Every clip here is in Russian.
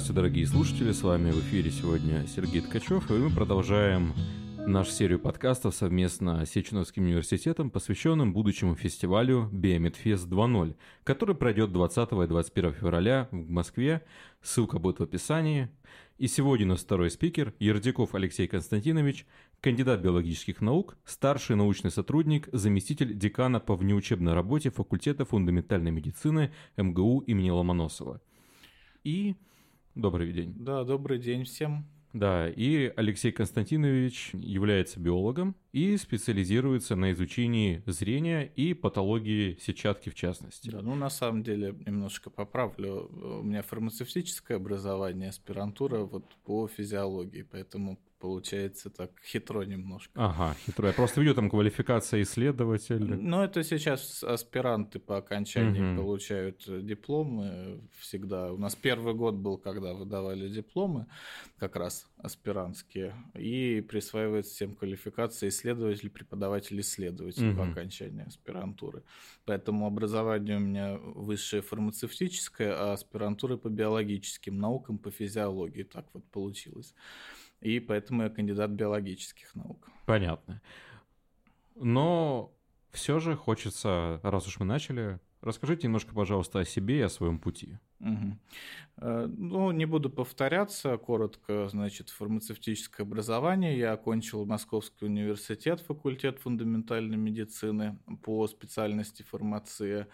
Здравствуйте, дорогие слушатели, с вами в эфире сегодня Сергей Ткачев, и мы продолжаем нашу серию подкастов совместно с Сеченовским университетом, посвященным будущему фестивалю Биомедфест 2.0, который пройдет 20 и 21 февраля в Москве. Ссылка будет в описании. И сегодня у нас второй спикер Ердяков Алексей Константинович, кандидат биологических наук, старший научный сотрудник, заместитель декана по внеучебной работе факультета фундаментальной медицины МГУ имени Ломоносова. И добрый день. Да, добрый день всем. Да, и Алексей Константинович является биологом и специализируется на изучении зрения и патологии сетчатки в частности. Да, ну на самом деле немножко поправлю. У меня фармацевтическое образование, аспирантура вот по физиологии, поэтому получается так хитро немножко. Ага, хитро. Я просто видел там квалификация исследователя. Ну, это сейчас аспиранты по окончании угу. получают дипломы всегда. У нас первый год был, когда выдавали дипломы, как раз аспирантские, и присваивается всем квалификация исследователь, преподаватель, исследователь угу. по окончании аспирантуры. Поэтому образование у меня высшее фармацевтическое, а аспирантура по биологическим наукам, по физиологии. Так вот получилось и поэтому я кандидат биологических наук. Понятно. Но все же хочется, раз уж мы начали, расскажите немножко, пожалуйста, о себе и о своем пути. Угу. Ну, не буду повторяться, коротко, значит, фармацевтическое образование. Я окончил Московский университет, факультет фундаментальной медицины по специальности фармация.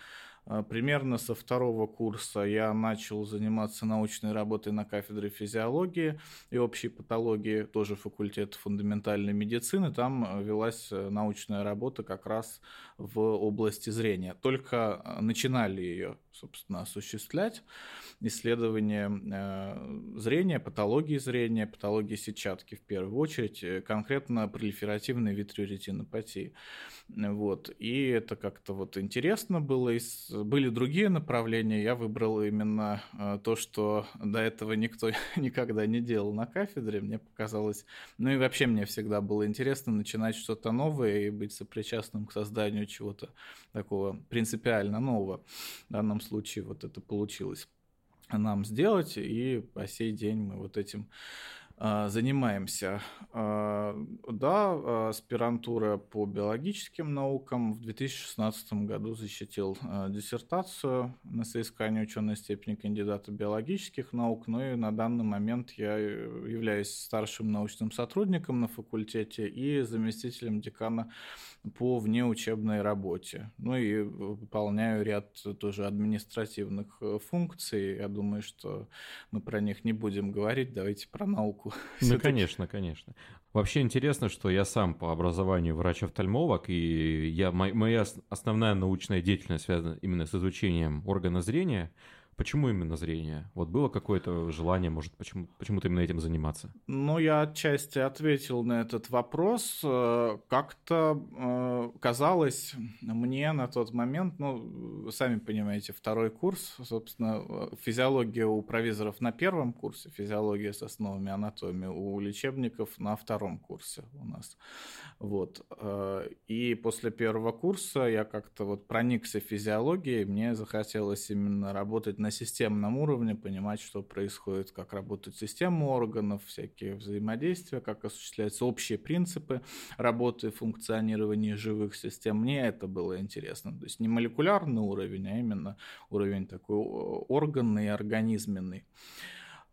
А, примерно со второго курса я начал заниматься научной работой на кафедре физиологии и общей патологии, тоже факультет фундаментальной медицины. Там а, велась э, научная работа как раз в области зрения. Только а, начинали ее, собственно, осуществлять исследование э, зрения, патологии зрения, патологии сетчатки в первую очередь, э, конкретно пролиферативной витриоретинопатии. Вот. И это как-то вот интересно было, были другие направления, я выбрал именно э, то, что до этого никто никогда не делал на кафедре, мне показалось, ну и вообще мне всегда было интересно начинать что-то новое и быть сопричастным к созданию чего-то такого принципиально нового. В данном случае вот это получилось нам сделать, и по сей день мы вот этим занимаемся. А, да, аспирантура по биологическим наукам. В 2016 году защитил а, диссертацию на соискание ученой степени кандидата биологических наук. Ну и на данный момент я являюсь старшим научным сотрудником на факультете и заместителем декана по внеучебной работе. Ну и выполняю ряд тоже административных э, функций. Я думаю, что мы про них не будем говорить. Давайте про науку науку. Ну, конечно, конечно. Вообще интересно, что я сам по образованию врач-офтальмолог, и я, моя основная научная деятельность связана именно с изучением органа зрения. Почему именно зрение? Вот было какое-то желание, может, почему, почему-то именно этим заниматься? Ну, я отчасти ответил на этот вопрос. Э, как-то э, казалось мне на тот момент, ну, сами понимаете, второй курс, собственно, физиология у провизоров на первом курсе, физиология с основами анатомии, у лечебников на втором курсе у нас. Вот. Э, и после первого курса я как-то вот проникся физиологией, мне захотелось именно работать на системном уровне, понимать, что происходит, как работают системы органов, всякие взаимодействия, как осуществляются общие принципы работы и функционирования живых систем. Мне это было интересно. То есть не молекулярный уровень, а именно уровень такой органный, организменный.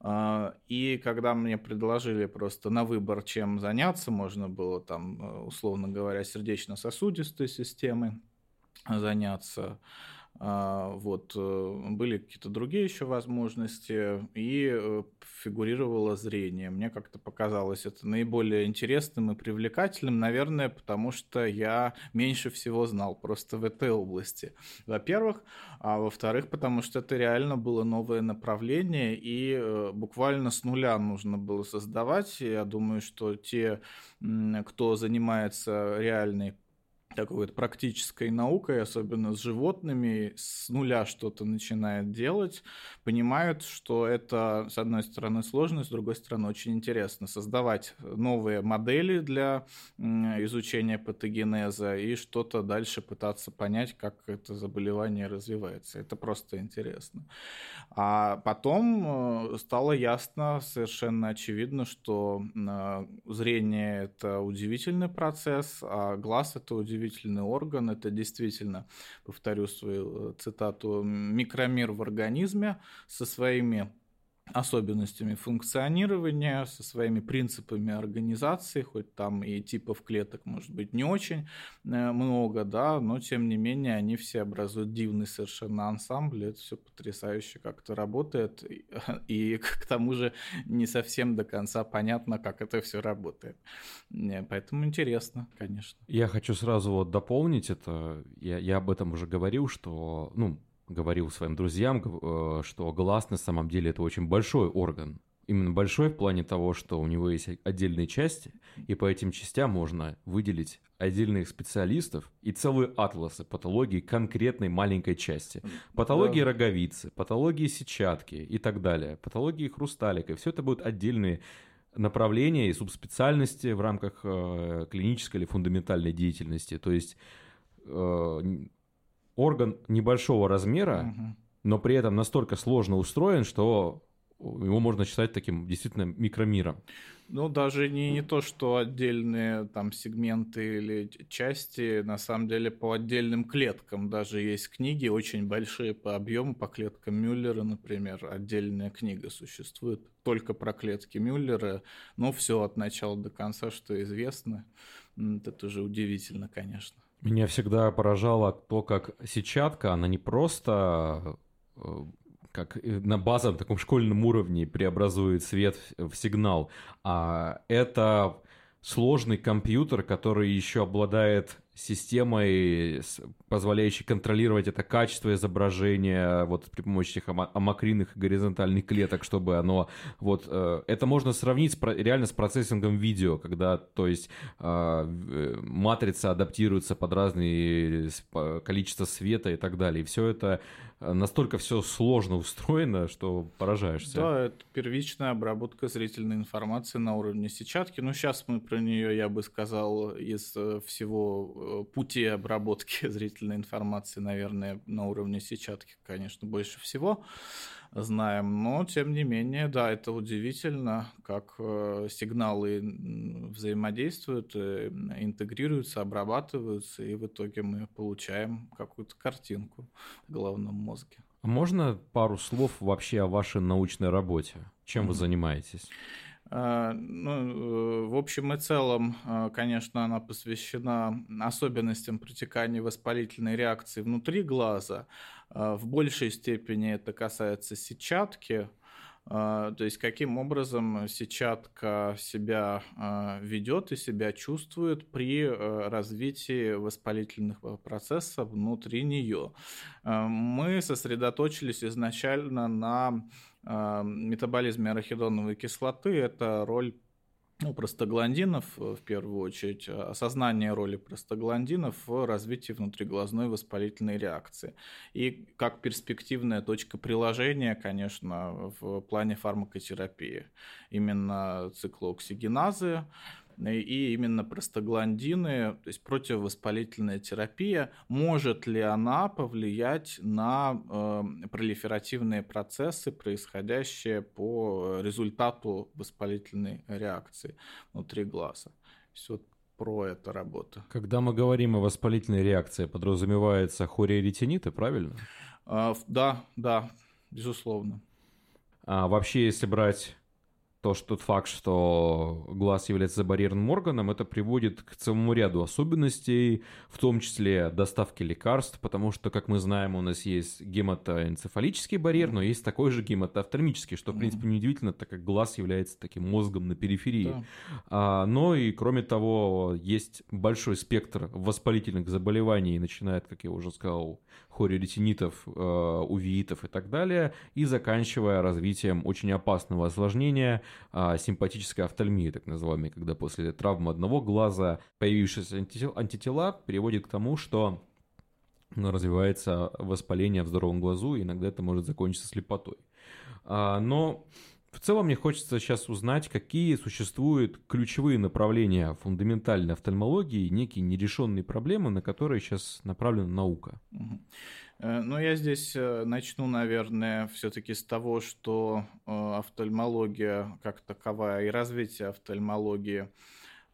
А, и когда мне предложили просто на выбор, чем заняться, можно было там, условно говоря, сердечно-сосудистой системой заняться, вот, э, были какие-то другие еще возможности, и э, фигурировало зрение. Мне как-то показалось это наиболее интересным и привлекательным, наверное, потому что я меньше всего знал просто в этой области. Во-первых, а во-вторых, потому что это реально было новое направление, и э, буквально с нуля нужно было создавать. Я думаю, что те, кто занимается реальной такой вот практической наукой, особенно с животными, с нуля что-то начинает делать, понимают, что это, с одной стороны, сложно, с другой стороны, очень интересно создавать новые модели для изучения патогенеза и что-то дальше пытаться понять, как это заболевание развивается. Это просто интересно. А потом э, стало ясно, совершенно очевидно, что э, зрение – это удивительный процесс, а глаз – это удивительный удивительный орган. Это действительно, повторю свою э, цитату, микромир в организме со своими особенностями функционирования, со своими принципами организации, хоть там и типов клеток может быть не очень э, много, да, но тем не менее они все образуют дивный совершенно ансамбль, это все потрясающе как-то работает, и к тому же не совсем до конца понятно, как это все работает. Поэтому интересно, конечно. Я хочу сразу вот дополнить это, я, я об этом уже говорил, что, ну, говорил своим друзьям, э, что глаз на самом деле это очень большой орган. Именно большой в плане того, что у него есть отдельные части, и по этим частям можно выделить отдельных специалистов и целые атласы патологии конкретной маленькой части. Патологии да. роговицы, патологии сетчатки и так далее, патологии хрусталика. Все это будут отдельные направления и субспециальности в рамках э, клинической или фундаментальной деятельности. То есть э, орган небольшого размера, угу. но при этом настолько сложно устроен, что его можно считать таким действительно микромиром. Ну, даже не, не то, что отдельные там сегменты или части, на самом деле по отдельным клеткам. Даже есть книги очень большие по объему, по клеткам Мюллера, например, отдельная книга существует только про клетки Мюллера, но все от начала до конца, что известно. Это тоже удивительно, конечно. Меня всегда поражало то, как сетчатка, она не просто э, как на базовом таком школьном уровне преобразует свет в сигнал, а это сложный компьютер, который еще обладает системой, позволяющей контролировать это качество изображения вот при помощи этих амакринных и горизонтальных клеток, чтобы оно вот э, это можно сравнить с, реально с процессингом видео, когда то есть а, э, матрица адаптируется под разные количество света и так далее, и все это настолько все сложно устроено, что поражаешься. Да, это первичная обработка зрительной информации на уровне сетчатки. Ну, сейчас мы про нее, я бы сказал, из э, всего э, пути обработки зрительной информации, наверное, на уровне сетчатки, конечно, больше всего знаем. Но, тем не менее, да, это удивительно, как э, сигналы взаимодействуют, э, интегрируются, обрабатываются, и в итоге мы получаем какую-то картинку в головном мозге. Можно пару слов вообще о вашей научной работе? Чем mm-hmm. вы занимаетесь? А, ну, э, в общем и целом, конечно, она посвящена особенностям протекания воспалительной реакции внутри глаза, в большей степени это касается сетчатки, то есть каким образом сетчатка себя ведет и себя чувствует при развитии воспалительных процессов внутри нее. Мы сосредоточились изначально на метаболизме арахидоновой кислоты. Это роль ну, простагландинов, э, в первую очередь, э, осознание роли простагландинов в развитии внутриглазной воспалительной реакции. И как перспективная точка приложения, конечно, в плане фармакотерапии. Именно циклооксигеназы, и именно простагландины, то есть противовоспалительная терапия, может ли она повлиять на э, пролиферативные процессы, происходящие по результату воспалительной реакции внутри глаза. Есть вот про это работа. Когда мы говорим о воспалительной реакции, подразумевается хориоретиниты, правильно? А, да, да, безусловно. А вообще, если брать то, что тот факт, что глаз является барьерным органом, это приводит к целому ряду особенностей, в том числе доставки лекарств, потому что, как мы знаем, у нас есть гематоэнцефалический барьер, но есть такой же гематоофтальмический, что, в принципе, неудивительно, так как глаз является таким мозгом на периферии. Да. А, но и, кроме того, есть большой спектр воспалительных заболеваний, начиная, как я уже сказал, хориоретинитов, э, увеитов и так далее, и заканчивая развитием очень опасного осложнения – а, симпатической офтальмии, так называемой, когда после травмы одного глаза появившиеся антитела приводит к тому, что развивается воспаление в здоровом глазу, и иногда это может закончиться слепотой. А, но в целом мне хочется сейчас узнать, какие существуют ключевые направления фундаментальной офтальмологии, некие нерешенные проблемы, на которые сейчас направлена наука. Ну, я здесь э, начну, наверное, все-таки с того, что э, офтальмология как таковая и развитие офтальмологии –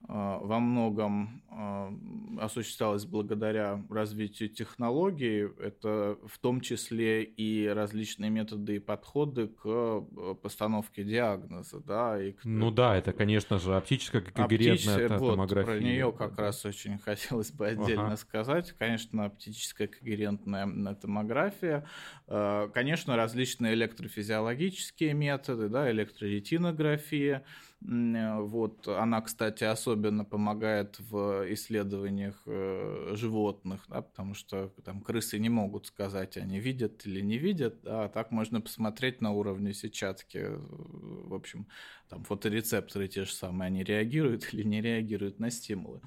во многом а, осуществлялось благодаря развитию технологий. Это в том числе и различные методы и подходы к э, постановке диагноза. Да, и к... Ну да, это, конечно же, оптическая когерентная Оптич... томография. Вот, про нее как раз очень хотелось бы отдельно ага. сказать. Конечно, оптическая когерентная томография. Конечно, различные электрофизиологические методы, да, электроретинография. Э, вот. Она, кстати, особенно помогает в исследованиях э, животных, да, потому что там крысы не могут сказать, они видят или не видят, да, а так можно посмотреть на уровне сетчатки. В общем, там фоторецепторы те же самые, они реагируют или не реагируют на стимулы.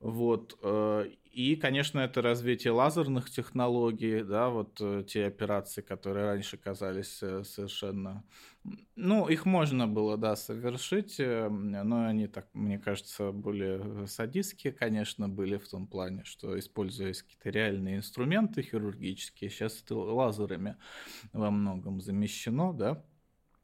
Вот. Э, и, конечно, это развитие лазерных технологий, да, вот те операции, которые раньше казались совершенно ну, их можно было, да, совершить, э, но они так, мне кажется, более садистские, конечно, были в том плане, что используясь какие-то реальные инструменты хирургические, сейчас это лазерами во многом замещено, да,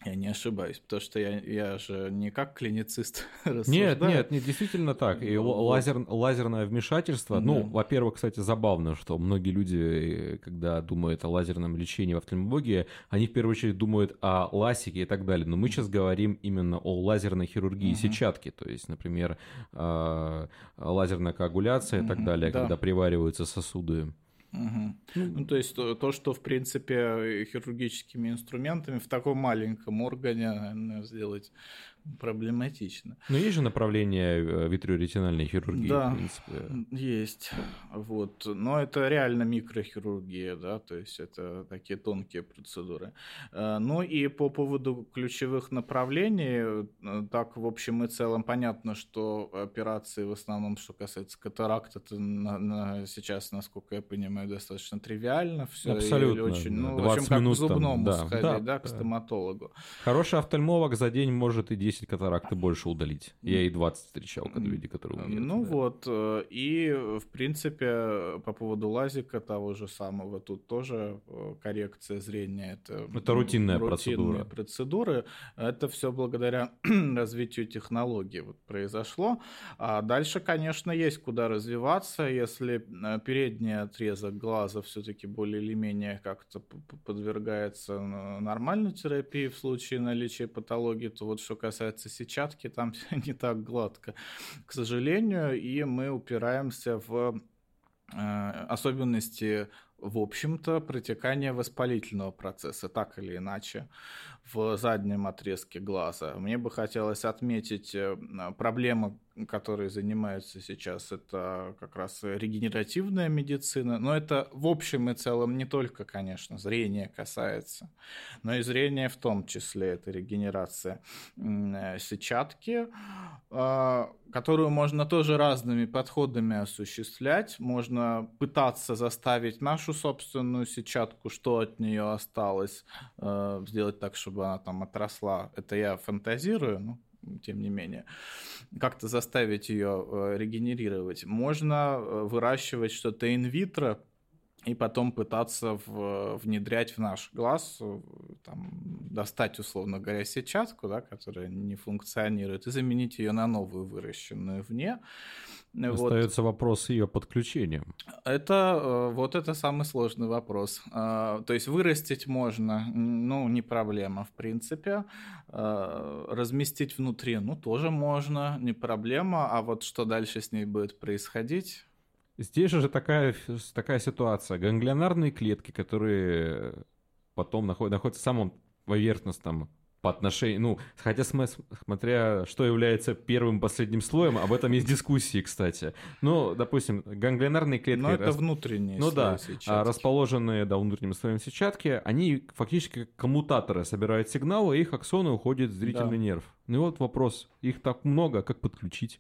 я не ошибаюсь, потому что я, я же не как клиницист. Нет, нет, нет, действительно так. И ну, лазер, лазерное вмешательство, ну, да. ну, во-первых, кстати, забавно, что многие люди, когда думают о лазерном лечении в офтальмологии, они в первую очередь думают о ласике и так далее. Но мы сейчас говорим именно о лазерной хирургии угу. сетчатки, то есть, например, а, лазерная коагуляция и так далее, да. когда привариваются сосуды. Угу. Ну, то есть то, то, что, в принципе, хирургическими инструментами в таком маленьком органе наверное, сделать проблематично. Но есть же направление э, витриоретинальной хирургии, да, в принципе. есть. Вот. Но это реально микрохирургия, да, то есть это такие тонкие процедуры. Э, ну и по поводу ключевых направлений, э, так в общем и целом понятно, что операции в основном, что касается катаракт, это на, на, сейчас, насколько я понимаю, достаточно тривиально все. Абсолютно. очень, ну, 20 в общем, как минут к зубному там, сходить, да, да, к стоматологу. Хороший офтальмолог за день может и 10 10 катаракт и больше удалить. Я и 20 встречал, люди, которые умеют. Ну да. вот, э, и в принципе по поводу лазика того же самого, тут тоже э, коррекция зрения. Это, это рутинная процедура. процедуры. Это все благодаря развитию технологий вот произошло. А дальше, конечно, есть куда развиваться, если э, передний отрезок глаза все-таки более или менее как-то подвергается нормальной терапии в случае наличия патологии, то вот что касается касается сетчатки, там не так гладко, к сожалению, и мы упираемся в э, особенности в общем-то, протекания воспалительного процесса, так или иначе, в заднем отрезке глаза. Мне бы хотелось отметить э, проблемы, которые занимаются сейчас, это как раз регенеративная медицина, но это в общем и целом не только, конечно, зрение касается, но и зрение в том числе, это регенерация э, сетчатки, а, которую можно тоже разными подходами осуществлять. Можно пытаться заставить нашу собственную сетчатку, что от нее осталось, э, сделать так, чтобы она там отросла. Это я фантазирую, ну, тем не менее, как-то заставить ее э, регенерировать. Можно э, выращивать что-то инвитро, и потом пытаться в, внедрять в наш глаз, там, достать, условно говоря, сетчатку, да, которая не функционирует, и заменить ее на новую, выращенную вне. Остается вот. вопрос с ее подключением. Это э, вот это самый сложный вопрос. А, то есть вырастить можно, ну, не проблема, в принципе. А, разместить внутри, ну, тоже можно, не проблема. А вот что дальше с ней будет происходить, Здесь же такая, такая ситуация. Ганглионарные клетки, которые потом находят, находятся в самом поверхностном по отношению, ну, хотя смотря что является первым последним слоем, об этом есть дискуссии, кстати. Ну, допустим, ганглионарные клетки... Но это рас... внутренние Ну да, сетчатки. А расположенные, да, внутренним слоем сетчатки, они фактически как коммутаторы собирают сигналы, и их аксоны уходят в зрительный да. нерв. Ну и вот вопрос, их так много, как подключить?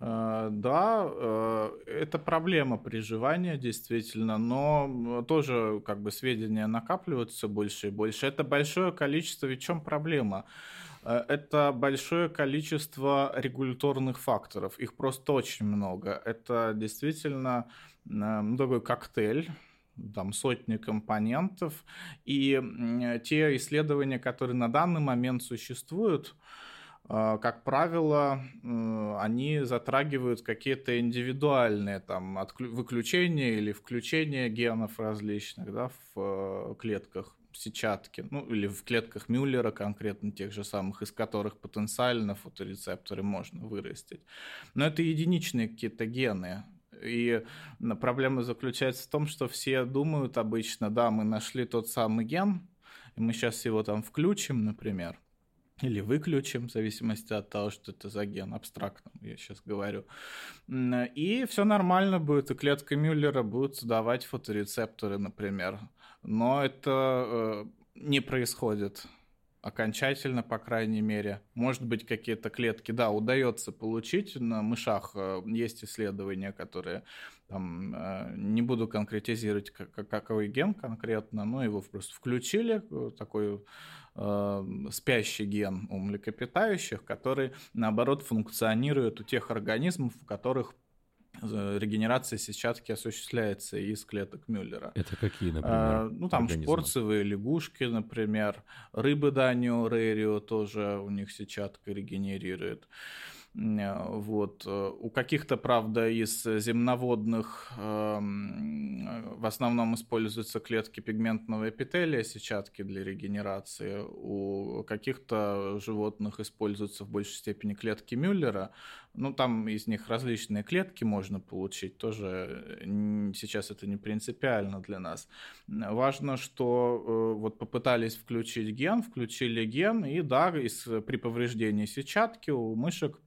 Э, да, э, это проблема приживания, действительно, но тоже как бы сведения накапливаются больше и больше. Это большое количество, ведь в чем проблема? Э, это большое количество регуляторных факторов, их просто очень много. Это действительно такой коктейль, там сотни компонентов, и те исследования, которые на данный момент существуют, как правило, они затрагивают какие-то индивидуальные там выключения или включения генов различных да, в э, клетках сетчатки, ну или в клетках Мюллера конкретно тех же самых, из которых потенциально фоторецепторы можно вырастить. Но это единичные какие-то гены, и проблема заключается в том, что все думают обычно, да, мы нашли тот самый ген, и мы сейчас его там включим, например, или выключим, в зависимости от того, что это за ген, абстрактно я сейчас говорю. И все нормально будет, и клетка Мюллера будет создавать фоторецепторы, например. Но это э, не происходит окончательно, по крайней мере. Может быть, какие-то клетки, да, удается получить. На мышах э, есть исследования, которые там, э, не буду конкретизировать, какой ген конкретно, но его просто включили, такой э, спящий ген у млекопитающих, который, наоборот, функционирует у тех организмов, у которых регенерация сетчатки осуществляется из клеток Мюллера. Это какие, например? А, ну, там организмы? шпорцевые лягушки, например, рыбы Данио, Рерио тоже у них сетчатка регенерирует. Э, вот. Э, у каких-то, правда, из земноводных эм, в основном используются клетки пигментного эпителия, сетчатки для регенерации. У каких-то животных используются в большей степени клетки Мюллера. Ну, там из них различные клетки можно получить. Тоже э, сейчас это не принципиально для нас. Важно, что вот попытались включить ген, включили ген, и да, из, при повреждении сетчатки у мышек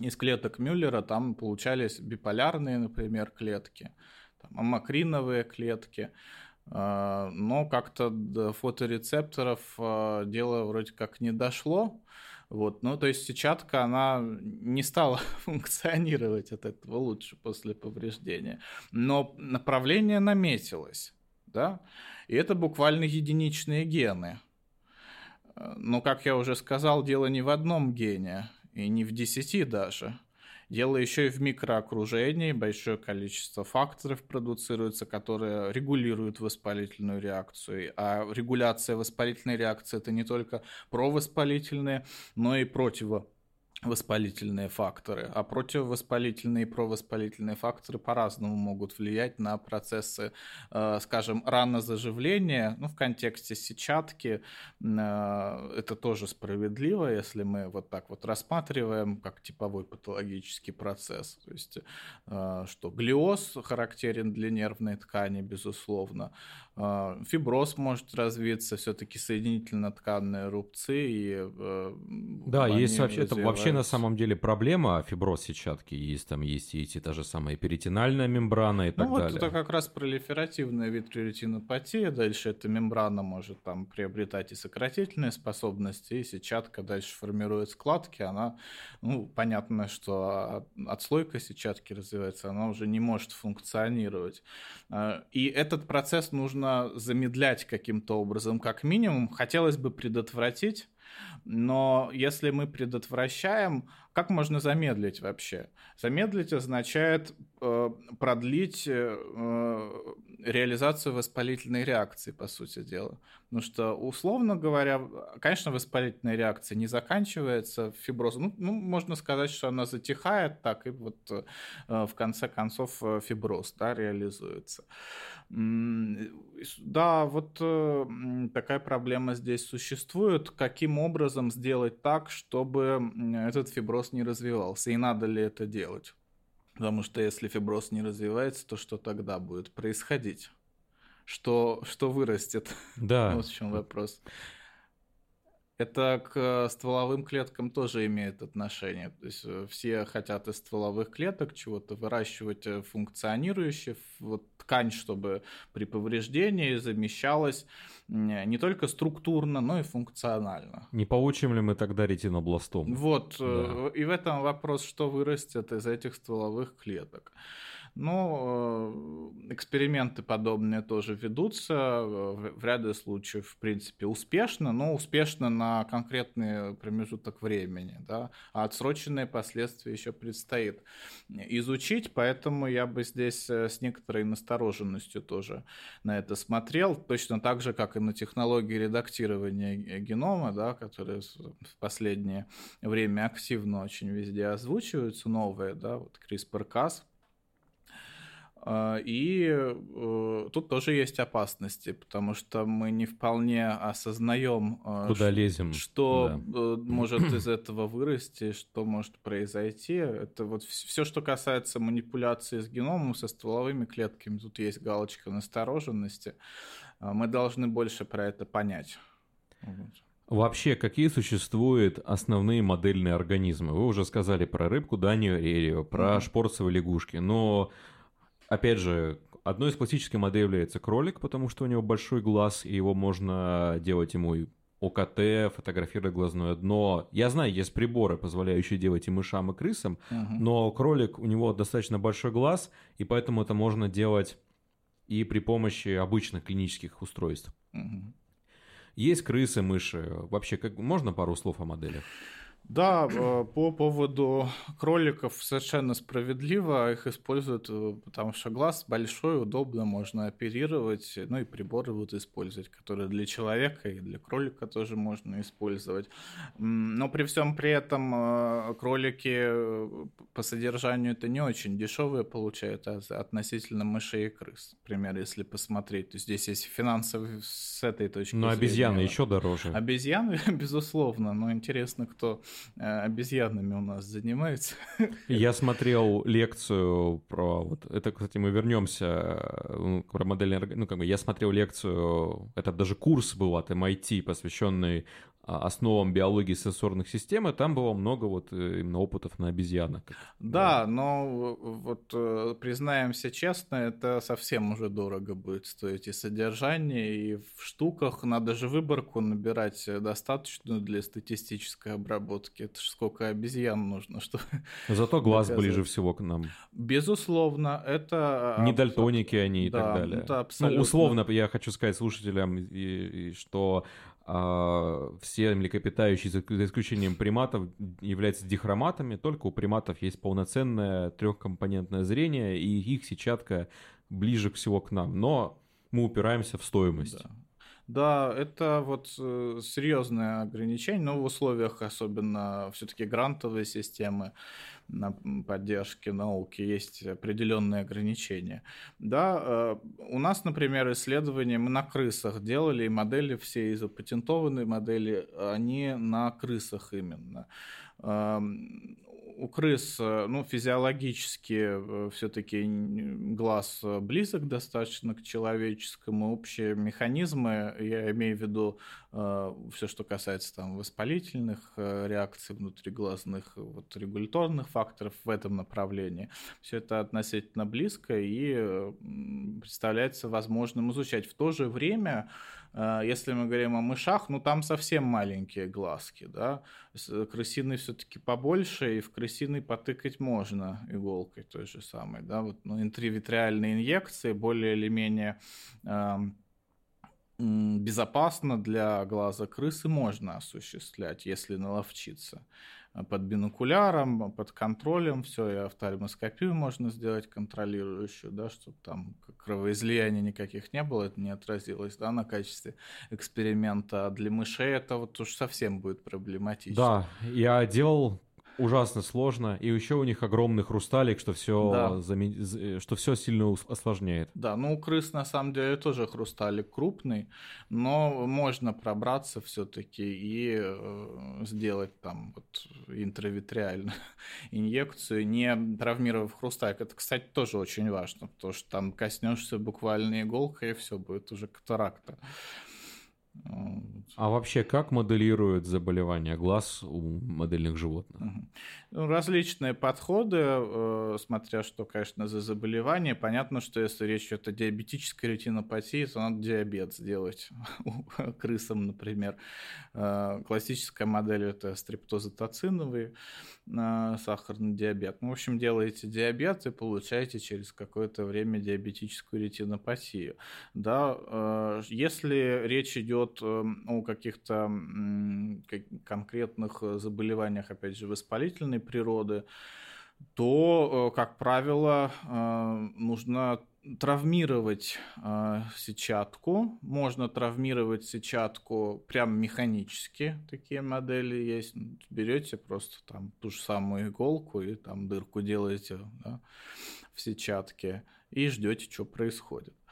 из клеток Мюллера там получались биполярные, например, клетки, там, амакриновые клетки, а, но как-то до фоторецепторов а, дело вроде как не дошло. Вот, ну, то есть сетчатка, она не стала функционировать от этого лучше после повреждения. Но направление наметилось, да, и это буквально единичные гены. Но, как я уже сказал, дело не в одном гене и не в 10 даже. Дело еще и в микроокружении, большое количество факторов продуцируется, которые регулируют воспалительную реакцию. А регуляция воспалительной реакции это не только провоспалительные, но и противо воспалительные факторы, а противовоспалительные и провоспалительные факторы по-разному могут влиять на процессы, э, скажем, ранозаживления. Ну, в контексте сетчатки э, это тоже справедливо, если мы вот так вот рассматриваем как типовой патологический процесс. То есть, э, что глиоз характерен для нервной ткани, безусловно, фиброз может развиться, все-таки соединительно-тканные рубцы. И, э, да, есть вообще, это вообще на самом деле проблема фиброз сетчатки. Есть там есть и эти та же самая перитональная мембрана и ну, так вот далее. это как раз пролиферативная витреотинопатия. Дальше эта мембрана может там приобретать и сократительные способности, и сетчатка дальше формирует складки. Она, ну, понятно, что отслойка сетчатки развивается, она уже не может функционировать. А, и этот процесс нужно нужно замедлять каким-то образом, как минимум. Хотелось бы предотвратить, но если мы предотвращаем, как можно замедлить вообще? Замедлить означает э, продлить э, реализацию воспалительной реакции, по сути дела. Потому что, условно говоря, конечно, воспалительная реакция не заканчивается фиброзом. Ну, ну, можно сказать, что она затихает, так и вот э, в конце концов э, фиброз да, реализуется. Да, вот э, такая проблема здесь существует. Каким образом сделать так, чтобы этот фиброз не развивался? И надо ли это делать? Потому что если фиброз не развивается, то что тогда будет происходить? Что, что вырастет? Да. вот в чем вопрос. Это к стволовым клеткам тоже имеет отношение. То есть э, все хотят из стволовых клеток чего-то выращивать э, функционирующее, вот ткань, чтобы при повреждении замещалась не только структурно, но и функционально. Не получим ли мы тогда ретинобластом? Вот, да. и в этом вопрос, что вырастет из этих стволовых клеток. Но э, эксперименты подобные тоже ведутся, э, в ряде случаев, в принципе, успешно, но успешно на конкретный промежуток времени, да, а отсроченные последствия еще предстоит изучить, поэтому я бы здесь э, с некоторой настороженностью тоже на это смотрел, точно так же, как и на технологии редактирования генома, да, которые в последнее время активно очень везде озвучиваются, новые, да, вот CRISPR-Cas, и э, тут тоже есть опасности, потому что мы не вполне осознаем, а, куда лезем, что да. Э, может из этого вырасти, что может произойти. Это вот все, что касается манипуляции с геномом, со стволовыми клетками, тут есть галочка настороженности. А, мы должны больше про это понять. Вообще, какие существуют основные модельные организмы? Вы уже сказали про рыбку Данию Рерию, про mm-hmm. шпорцевые лягушки, но Опять же, одной из классических моделей является кролик, потому что у него большой глаз, и его можно делать ему ОКТ, фотографировать глазное дно. Я знаю, есть приборы, позволяющие делать и мышам, и крысам, uh но кролик, у него достаточно большой глаз, и поэтому это можно делать и при помощи обычных клинических устройств. uh Есть крысы, мыши. Вообще, как можно пару слов о моделях? Да, э, по поводу кроликов совершенно справедливо. Их используют, э, потому что глаз большой, удобно, можно оперировать. Ну и приборы будут использовать, которые для человека и для кролика тоже можно использовать. Но при всем при этом э, кролики по содержанию это не очень дешевые получаются относительно мышей и крыс. Например, если посмотреть, то здесь есть финансовый с этой точки но зрения. Но обезьяны еще дороже. Обезьяны, безусловно, но интересно, кто обезьянами у нас занимается. Я смотрел лекцию про вот это, кстати, мы вернемся ну, про модельный ну как бы я смотрел лекцию, это даже курс был от MIT, посвященный основам биологии сенсорных систем, и там было много вот э, именно опытов на обезьянах. Да, да, но вот э, признаемся честно, это совсем уже дорого будет стоить и содержание, и в штуках надо же выборку набирать достаточную для статистической обработки. Это же сколько обезьян нужно, чтобы... Зато глаз доказать. ближе всего к нам. Безусловно, это... Не дальтоники они и да, так далее. Это абсолютно... Ну, условно, я хочу сказать слушателям, и, и, что а, все млекопитающие, за исключением приматов, являются дихроматами, только у приматов есть полноценное трехкомпонентное зрение, и их сетчатка ближе всего к нам. Но мы упираемся в стоимость. Да. Это вот э, серьезное ограничение, но в условиях особенно все-таки грантовой системы на поддержке науки есть определенные ограничения. Да, э, у нас, например, исследования мы на крысах делали, и модели все запатентованные модели, они на крысах именно у крыс, э, ну, физиологически э, все-таки глаз близок достаточно к человеческому. Общие механизмы, я имею в виду э, все, что касается там воспалительных реакций внутриглазных, вот регуляторных факторов в этом направлении. Все это относительно близко и представляется возможным изучать. В то же время Э, если мы говорим о мышах, ну там совсем маленькие глазки, да. Крысиный все-таки побольше, и в крысиный потыкать можно иголкой той же самой, да. Вот ну, интривитриальные инъекции более или менее э, безопасно для глаза крысы можно осуществлять, если наловчиться. Э, под бинокуляром, под контролем, все, и офтальмоскопию можно сделать контролирующую, да, чтобы там кровоизлияния никаких не было, это не отразилось, да, на качестве эксперимента. А для мышей это вот уж совсем будет проблематично. Да, я делал ужасно сложно, и еще у них огромный хрусталик, что все, да. зам... что все сильно осложняет. Да, ну у крыс на самом деле тоже хрусталик крупный, но можно пробраться все-таки и э, сделать там вот интравитреальную инъекцию, не травмировав хрусталик. Это, кстати, тоже очень важно, потому что там коснешься буквально иголкой, и все будет уже катаракта. А вообще, как моделируют заболевания глаз у модельных животных? Ну, различные подходы, э, смотря что, конечно, за заболевание. Понятно, что если речь идет о диабетической ретинопатии, то надо диабет сделать крысам, например. Э, классическая модель – это стрептозотоциновый э, сахарный диабет. Ну, в общем, делаете диабет и получаете через какое-то время диабетическую ретинопатию. Да, если речь идет о каких-то конкретных заболеваниях, опять же, воспалительной природы, то, э, как правило, э, нужно травмировать э, сетчатку. Можно травмировать сетчатку прям механически. Такие модели есть. Берете просто там ту же самую иголку и там дырку делаете да, в сетчатке и ждете, что происходит. А,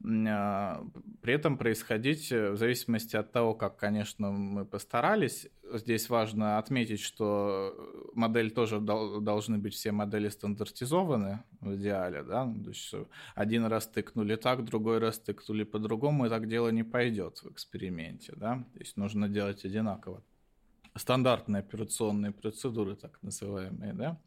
при этом происходить, э, в зависимости от того, как, конечно, мы постарались, здесь важно отметить, что модель тоже должны быть все модели стандартизованы в идеале, да, то есть один раз тыкнули так, другой раз тыкнули по-другому, и так дело не пойдет в эксперименте, да, то есть нужно делать одинаково. Стандартные операционные процедуры, так называемые, да.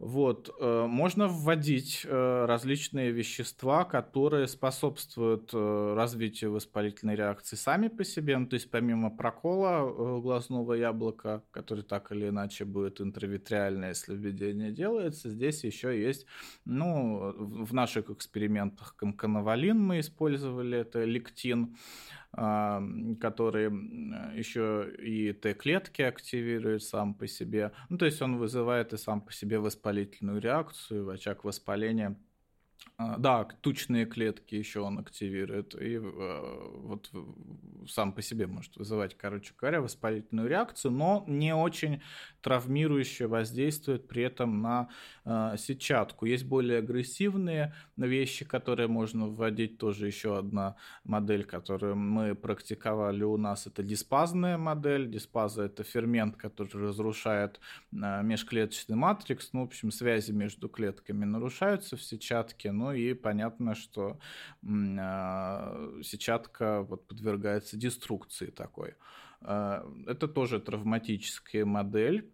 Вот, э, можно вводить э, различные вещества, которые способствуют э, развитию воспалительной реакции сами по себе. Ну, то есть помимо прокола глазного яблока, который так или иначе будет интравитреально, если введение делается, здесь еще есть, ну, в наших экспериментах конканавалин мы использовали, это лектин, который еще и Т-клетки активирует сам по себе. Ну, то есть он вызывает и сам по себе воспалительную реакцию, очаг воспаления да, тучные клетки еще он активирует, и э, вот сам по себе может вызывать, короче говоря, воспалительную реакцию, но не очень травмирующе воздействует при этом на э, сетчатку. Есть более агрессивные вещи, которые можно вводить. Тоже еще одна модель, которую мы практиковали у нас, это диспазная модель. Диспаза – это фермент, который разрушает э, межклеточный матрикс. Ну, в общем, связи между клетками нарушаются в сетчатке, ну и понятно, что э, сетчатка вот подвергается деструкции такой. Э, это тоже травматическая модель.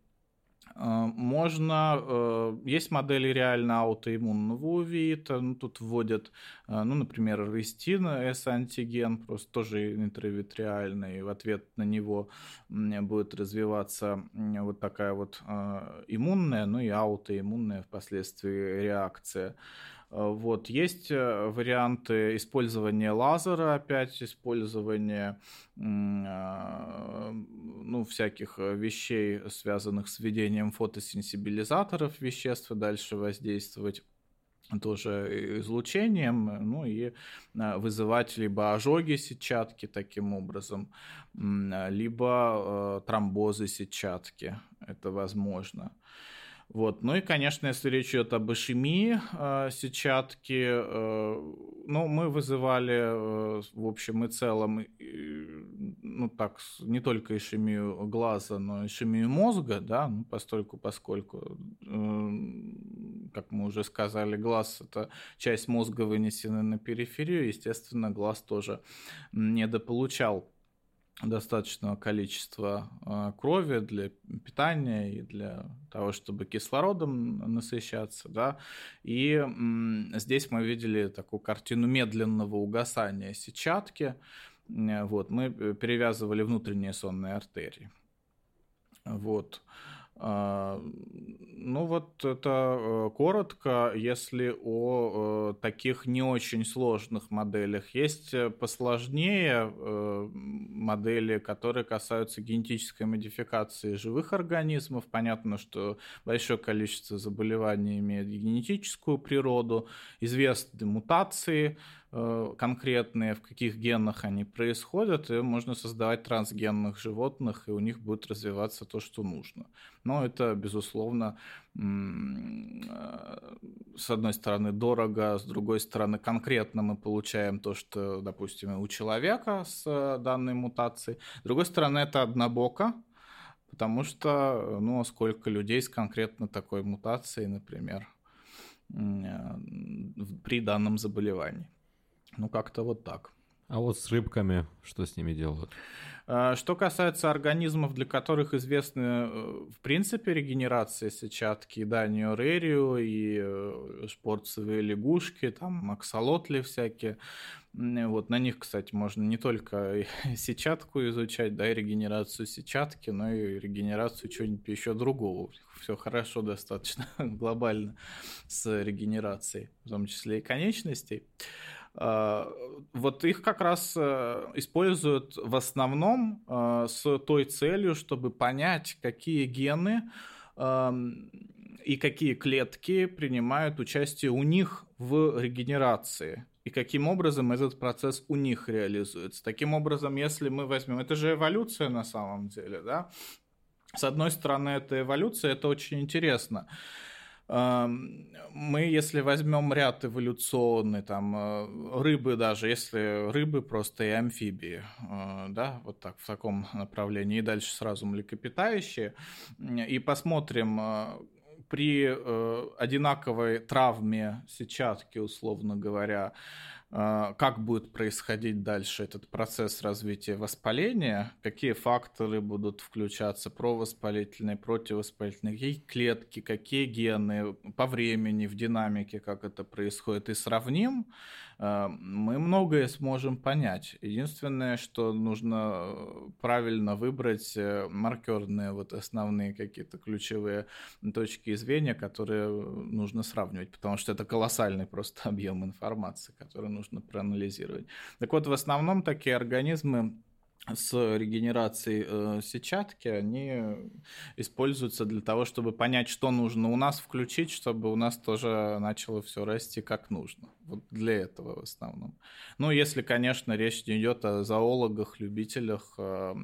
Э, можно, есть модели реально аутоиммунного увиита, ну, тут вводят, ну, например, рестин, S-антиген, просто тоже интравитреальный, и в ответ на него будет развиваться вот такая вот иммунная, ну и аутоиммунная впоследствии реакция. Э, вот. Есть э, варианты использования лазера, опять использования а, ну, всяких э, вещей, связанных с введением фотосенсибилизаторов веществ, и дальше воздействовать тоже излучением, ну и вызывать либо ожоги сетчатки таким образом, либо тромбозы сетчатки, это возможно. Вот. Ну и, конечно, если речь идет об ишемии э, сетчатки, э, ну, мы вызывали э, в общем и целом, э, ну так, не только ишемию глаза, но и ишемию мозга, да, ну, постольку, поскольку, э, как мы уже сказали, глаз – это часть мозга, вынесенная на периферию, естественно, глаз тоже недополучал достаточного количества а, крови для питания и для того, чтобы кислородом насыщаться, да, и здесь мы видели такую картину медленного угасания сетчатки, вот, мы э, перевязывали внутренние сонные артерии, вот, ну вот это э, коротко, если о э, таких не очень сложных моделях. Есть э, посложнее модели, которые касаются генетической модификации живых организмов. Понятно, что большое количество заболеваний имеет генетическую природу, известны мутации, конкретные, в каких генах они происходят, и можно создавать трансгенных животных, и у них будет развиваться то, что нужно. Но это, безусловно, э, с одной стороны дорого, с другой стороны конкретно мы получаем то, что, допустим, у человека с э, данной мутацией. С другой стороны, это однобоко, потому что, ну, сколько людей с конкретно такой мутацией, например, при данном заболевании. Ну, как-то вот так. А вот с рыбками, что с ними делают? А, что касается организмов, для которых известны э, в принципе регенерация сетчатки, да, неорерию и э, шпорцевые лягушки, там аксолотли всякие, вот на них, кстати, можно не только сетчатку изучать, да, и регенерацию сетчатки, но и регенерацию чего-нибудь еще другого. Все хорошо достаточно глобально с регенерацией, в том числе и конечностей. А, вот их как раз э, используют в основном э, с той целью, чтобы понять, какие гены и какие клетки принимают участие у них в регенерации и каким образом этот процесс у них реализуется. Таким образом, если мы возьмем, это же эволюция на самом деле, да? С одной стороны, это эволюция, это очень интересно мы, если возьмем ряд эволюционный, там, э, рыбы даже, если рыбы просто и амфибии, э, да, вот так, в таком направлении, и дальше сразу млекопитающие, и посмотрим, э, при одинаковой травме сетчатки, условно говоря, как будет происходить дальше этот процесс развития воспаления, какие факторы будут включаться, провоспалительные, противовоспалительные, какие клетки, какие гены по времени, в динамике, как это происходит, и сравним, а, мы многое сможем понять. Единственное, что нужно э, правильно выбрать э, маркерные вот основные какие-то ключевые точки и звенья, которые нужно сравнивать, потому что это колоссальный просто объем информации, который нужно проанализировать. Так вот, в основном такие организмы с регенерацией э, сетчатки, они используются для того, чтобы понять, что нужно у нас включить, чтобы у нас тоже начало все расти как нужно. Вот для этого в основном. Ну, если, конечно, речь не идет о зоологах, любителях э,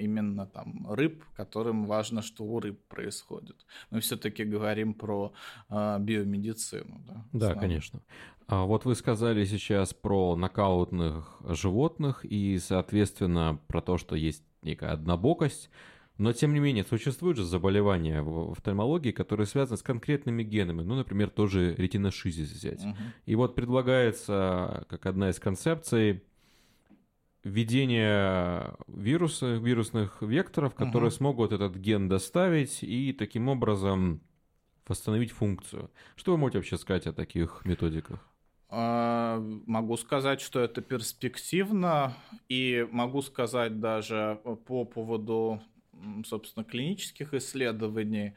именно там рыб, которым важно, что у рыб происходит. Мы все-таки говорим про э, биомедицину. Да, да конечно. А вот вы сказали сейчас про нокаутных животных и, соответственно, про то, что есть некая однобокость. Но, тем не менее, существуют же заболевания в офтальмологии, которые связаны с конкретными генами. Ну, например, тоже ретиношизис взять. Угу. И вот предлагается, как одна из концепций, введение вируса, вирусных векторов, которые угу. смогут этот ген доставить и таким образом восстановить функцию. Что вы можете вообще сказать о таких методиках? А, могу сказать, что это перспективно, и могу сказать даже по поводу, собственно, клинических исследований.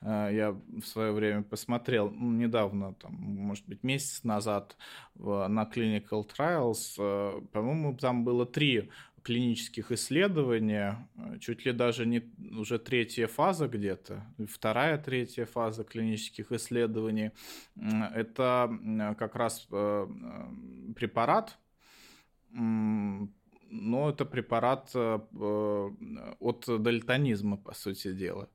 А, я в свое время посмотрел недавно, там, может быть, месяц назад на Clinical Trials. А, по-моему, там было три клинических исследований, э, чуть ли даже не уже третья фаза где-то, вторая, третья фаза клинических исследований, это как раз э, препарат, но это препарат э, от дальтонизма, по сути дела.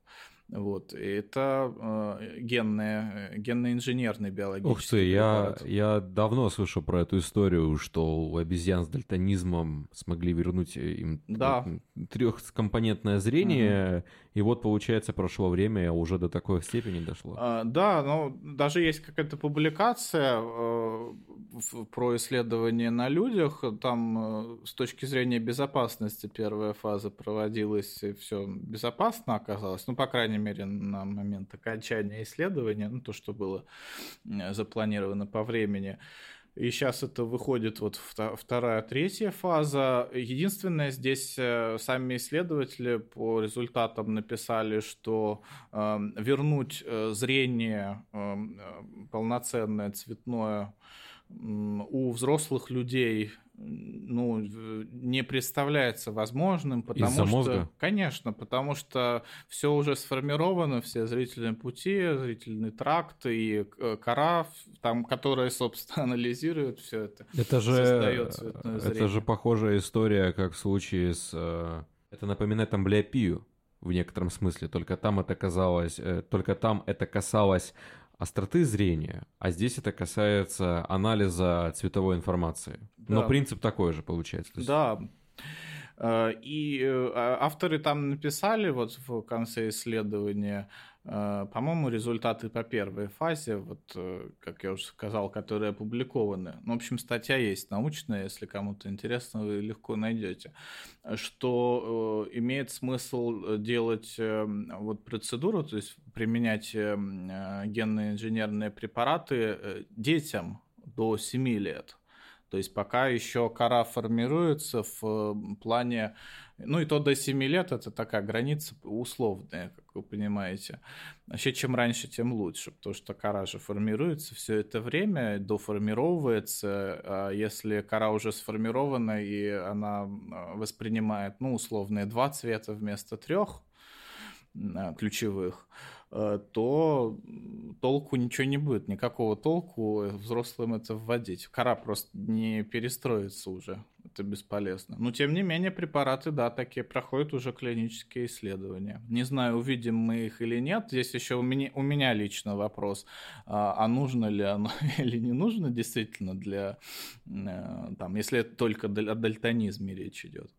Вот. И это э, генные, генно-инженерный биологический Ух ты, я, я давно слышал про эту историю, что у обезьян с дальтонизмом смогли вернуть э, им да. трехкомпонентное зрение, угу. и вот, получается, прошло время, а уже до такой степени дошло. А, да, но даже есть какая-то публикация э, про исследование на людях, там э, с точки зрения безопасности первая фаза проводилась, и все безопасно оказалось, ну, по крайней крайней мере, на момент окончания исследования, ну, то, что было запланировано по времени. И сейчас это выходит вот вторая, третья фаза. Единственное, здесь э, сами исследователи по результатам написали, что э, вернуть э, зрение э, полноценное, цветное у взрослых людей ну, не представляется возможным, потому Из-за что, мозга? конечно, потому что все уже сформировано, все зрительные пути, зрительный тракт и э, кора, там, которая, собственно, анализирует все это. Это же, это же похожая история, как в случае с, э, это напоминает амблиопию в некотором смысле, только там это казалось, э, только там это касалось остроты зрения, а здесь это касается анализа цветовой информации. Да. Но принцип такой же получается. Да. И а, авторы там написали вот в конце исследования, Э, по-моему, результаты по первой фазе, вот, э, как я уже сказал, которые опубликованы. Ну, в общем, статья есть научная, если кому-то интересно, вы легко найдете. Что э, имеет смысл делать э, вот процедуру, то есть применять э, э генные инженерные препараты э, детям до 7 лет. То есть пока еще кора формируется в плане ну и то до 7 лет это такая граница условная, как вы понимаете. Вообще, чем раньше, тем лучше, потому что кора же формируется все это время, доформировывается. А если кора уже сформирована и она а, воспринимает, ну, условные два цвета вместо трех а, ключевых, то толку ничего не будет, никакого толку взрослым это вводить. Кора просто не перестроится уже, это бесполезно. Но тем не менее препараты, да, такие проходят уже клинические исследования. Не знаю, увидим мы их или нет. Здесь еще у меня, у меня лично вопрос, а, а нужно ли оно или не нужно действительно для, э, там, если это только о дальтонизме речь идет.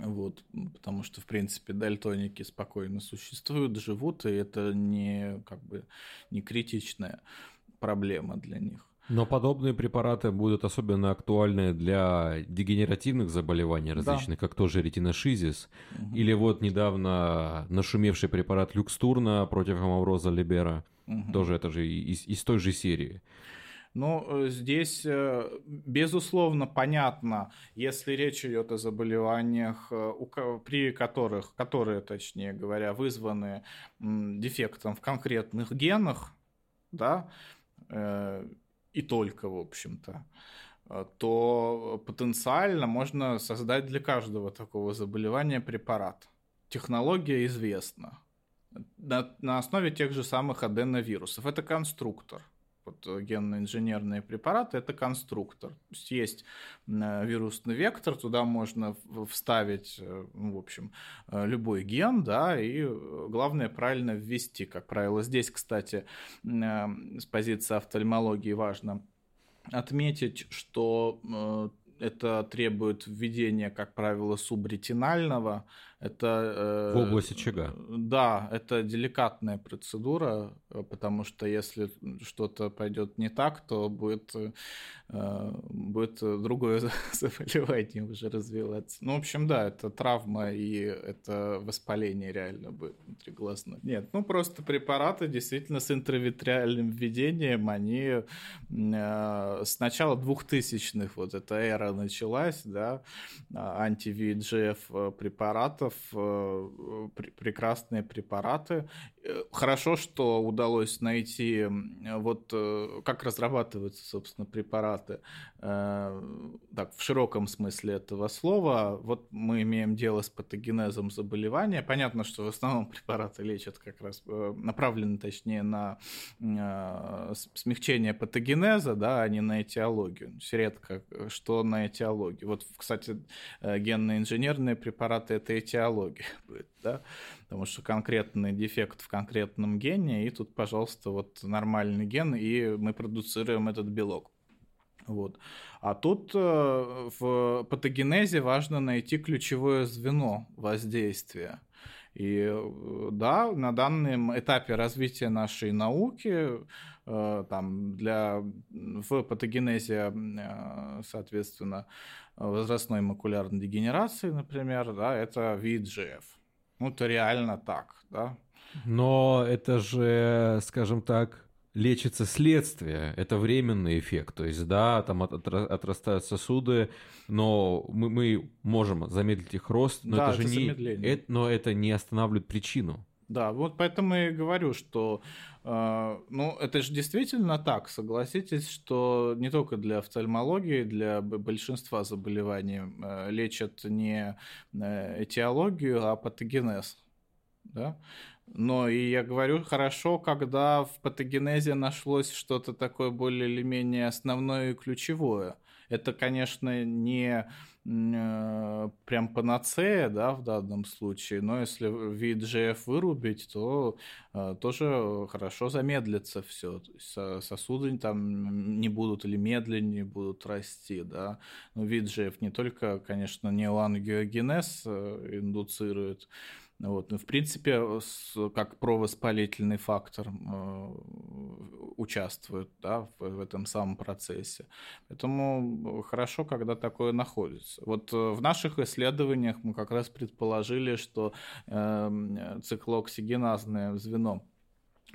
Вот, потому что, в принципе, дальтоники спокойно существуют, живут, и это не, как бы, не критичная проблема для них. Но подобные препараты будут особенно актуальны для дегенеративных заболеваний различных, да. как тоже ретиношизис, угу. или вот недавно нашумевший препарат люкстурна против амавроза либера, угу. тоже это же из, из той же серии. Ну, э, здесь, э, безусловно, понятно, если речь идет о заболеваниях, э, при которых, которые, точнее говоря, вызваны дефектом в конкретных генах, да, и только, в общем-то, то потенциально можно создать для каждого такого заболевания препарат. Технология известна. На, на основе тех же самых аденовирусов. Это конструктор – вот э, генно-инженерные препараты, это конструктор. То есть есть э, вирусный вектор, туда можно вставить, э, ну, в общем, любой ген, да, и главное правильно ввести. Как правило, здесь, кстати, с позиции офтальмологии важно отметить, что это требует введения, как правило, субретинального это... Э, в области очага. Да, это деликатная процедура, э, потому что если что-то пойдет не так, то будет, э, будет другое заболевание уже развиваться. Ну, в общем, да, это травма и это воспаление реально будет внутриглазное. Нет, ну просто препараты действительно с интравитреальным введением, они с начала 2000-х, вот эта эра началась, да, анти-VEGF препаратов, э, прекрасные препараты. Э, хорошо, что удалось найти вот э, как разрабатываются, собственно, препараты так, в широком смысле этого слова. Вот мы имеем дело с патогенезом заболевания. Понятно, что в основном препараты лечат как раз, направлены, точнее, на смягчение патогенеза, да, а не на этиологию. Редко что на этиологию. Вот, кстати, генно-инженерные препараты – это этиология будет, да, потому что конкретный дефект в конкретном гене, и тут, пожалуйста, вот нормальный ген, и мы продуцируем этот белок. Вот. А тут э, в патогенезе важно найти ключевое звено воздействия. И э, да, на данном этапе развития нашей науки э, там для, в патогенезе, соответственно, возрастной макулярной дегенерации, например, да, это VEGF. Ну, это реально так, да. Но это же, скажем так, лечится следствие, это временный эффект. То есть, да, там от, от, отрастают сосуды, но мы, мы можем замедлить их рост, но да, это, это же не, это, но это не останавливает причину. Да, вот поэтому и говорю, что э, ну, это же действительно так, согласитесь, что не только для офтальмологии, для большинства заболеваний э, лечат не э, этиологию, а патогенез. Да? Но и я говорю, хорошо, когда в патогенезе нашлось что-то такое более или менее основное и ключевое. Это, конечно, не прям панацея, да, в данном случае, но если VEGF вырубить, то э, тоже хорошо замедлится все. Сосуды там не будут или медленнее будут расти, да. Но VEGF не только, конечно, неоангиогенез э, индуцирует, вот. Ну, в принципе, как провоспалительный фактор э, участвует да, в, в этом самом процессе. Поэтому хорошо, когда такое находится. Вот э, в наших исследованиях мы как раз предположили, что э, циклооксигеназное звено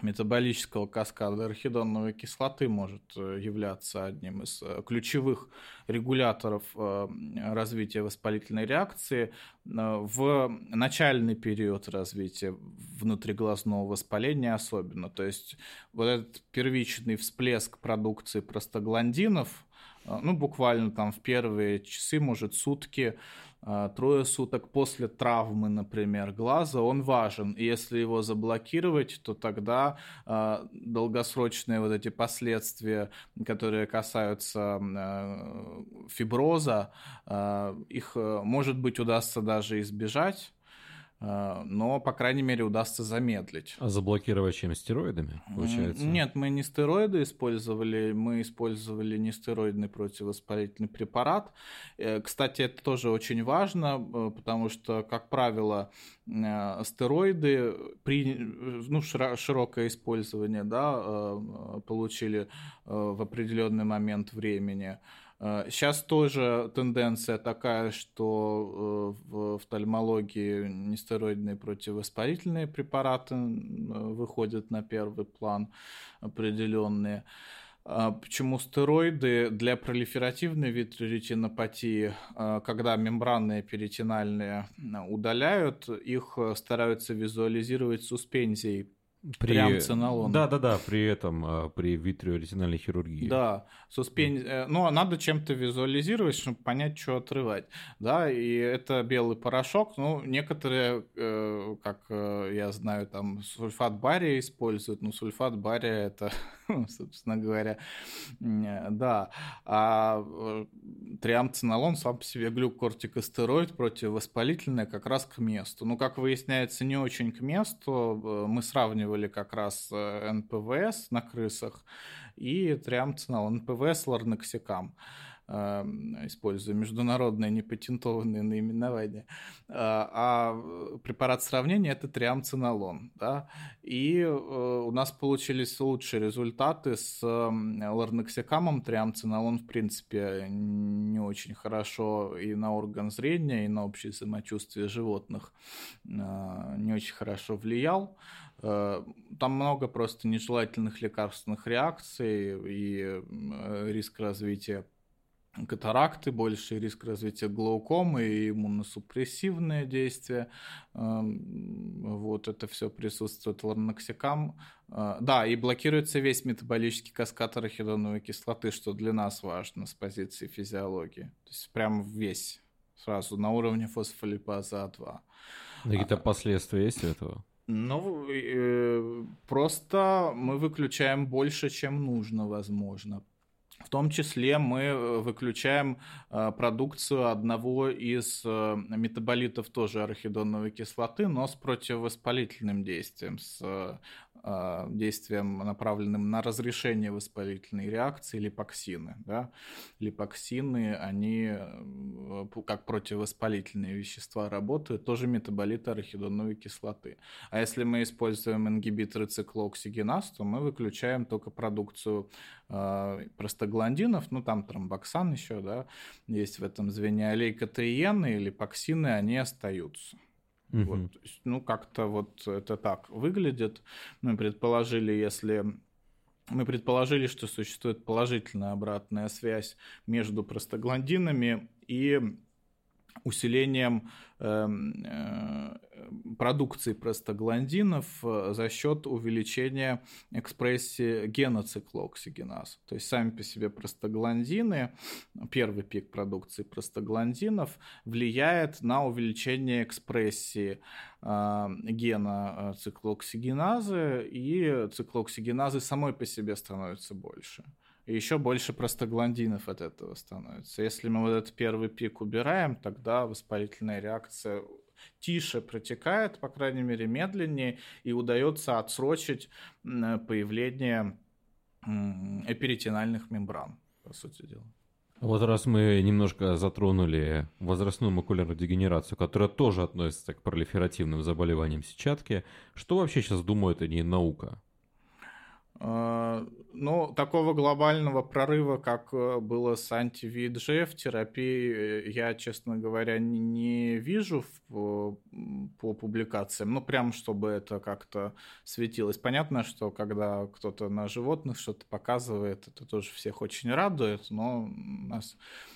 метаболического каскада архидоновой кислоты может э, являться одним из э, ключевых регуляторов э, развития воспалительной реакции в начальный период развития внутриглазного воспаления особенно. То есть вот этот первичный всплеск продукции простагландинов, ну, буквально там в первые часы, может, сутки, трое суток после травмы, например, глаза, он важен. И если его заблокировать, то тогда э, долгосрочные вот эти последствия, которые касаются э, фиброза, э, их, может быть, удастся даже избежать Э, но, по крайней мере, удастся замедлить. А заблокировать чем? Стероидами, получается? Нет, мы не стероиды использовали, мы использовали нестероидный противовоспалительный препарат. Э, кстати, это тоже очень важно, э, потому что, как правило, стероиды при ну, широкое использование да, получили в определенный момент времени – Сейчас э, тоже тенденция такая, что э, в офтальмологии нестероидные противовоспалительные препараты выходят на первый план определенные. А почему стероиды для пролиферативной витреретинопатии, э, когда мембранные перитинальные удаляют, их стараются визуализировать суспензией при... Триамцинолон. Да, да, да, при этом, а, при витриоретинальной хирургии. Да, суспен... mm. ну, а надо чем-то визуализировать, чтобы понять, что отрывать. Да, и это белый порошок. Ну, некоторые, э, как э, я знаю, там сульфат бария используют, но сульфат бария это, собственно говоря, да. А триамцинолон сам по себе глюкортикостероид противовоспалительный как раз к месту. Ну, как выясняется, не очень к месту. Мы сравниваем использовали как раз э, НПВС на крысах и триамцинал, НПВС ларнексикам эм, используя международное непатентованное наименование. Э, а препарат сравнения это триамцинолон. Да? И э, у нас получились лучшие результаты с ларнексикамом. Триамцинолон, в принципе, не очень хорошо и на орган зрения, и на общее самочувствие животных не очень хорошо влиял. Э, там много просто нежелательных лекарственных реакций и риск развития катаракты, больший риск развития глаукомы и иммуносупрессивные действия. Эм, вот это все присутствует ларноксикам. Э, да, и блокируется весь метаболический каскад арахидоновой кислоты, что для нас важно с позиции физиологии. То есть прям весь сразу на уровне фосфолипаза А2. Какие-то последствия есть у этого? Ну, э, просто мы выключаем больше, чем нужно, возможно. В том числе мы э, выключаем э, продукцию одного из э, метаболитов тоже арахидоновой кислоты, но с противовоспалительным действием, с действием, направленным на разрешение воспалительной реакции липоксины. Да? Липоксины, они как противовоспалительные вещества работают, тоже метаболиты арахидоновой кислоты. А если мы используем ингибиторы циклооксигеназ, то мы выключаем только продукцию э, простагландинов, ну там тромбоксан еще, да, есть в этом звене, а лейкотриены или липоксины, они остаются. Угу. Вот, ну, как-то вот это так выглядит. Мы предположили, если мы предположили, что существует положительная обратная связь между простагландинами и усилением эм, э, продукции простагландинов э, за счет увеличения экспрессии гена циклооксигеназ. То есть сами по себе простагландины, первый пик продукции простагландинов влияет на увеличение экспрессии э, гена циклооксигеназы, и циклооксигеназы самой по себе становятся больше. Еще больше простагландинов от этого становится. Если мы вот этот первый пик убираем, тогда воспалительная реакция тише протекает, по крайней мере, медленнее, и удается отсрочить появление эперитинальных мембран, по сути дела. Вот раз мы немножко затронули возрастную макулярную дегенерацию, которая тоже относится к пролиферативным заболеваниям сетчатки, что вообще сейчас думает о ней наука? А, ну, такого глобального прорыва, как э, было с анти-VEGF терапией, э, я, честно говоря, не вижу в, по публикациям. Ну, прям, чтобы это как-то светилось. Понятно, что когда кто-то на животных что-то показывает, это тоже всех очень радует, но нас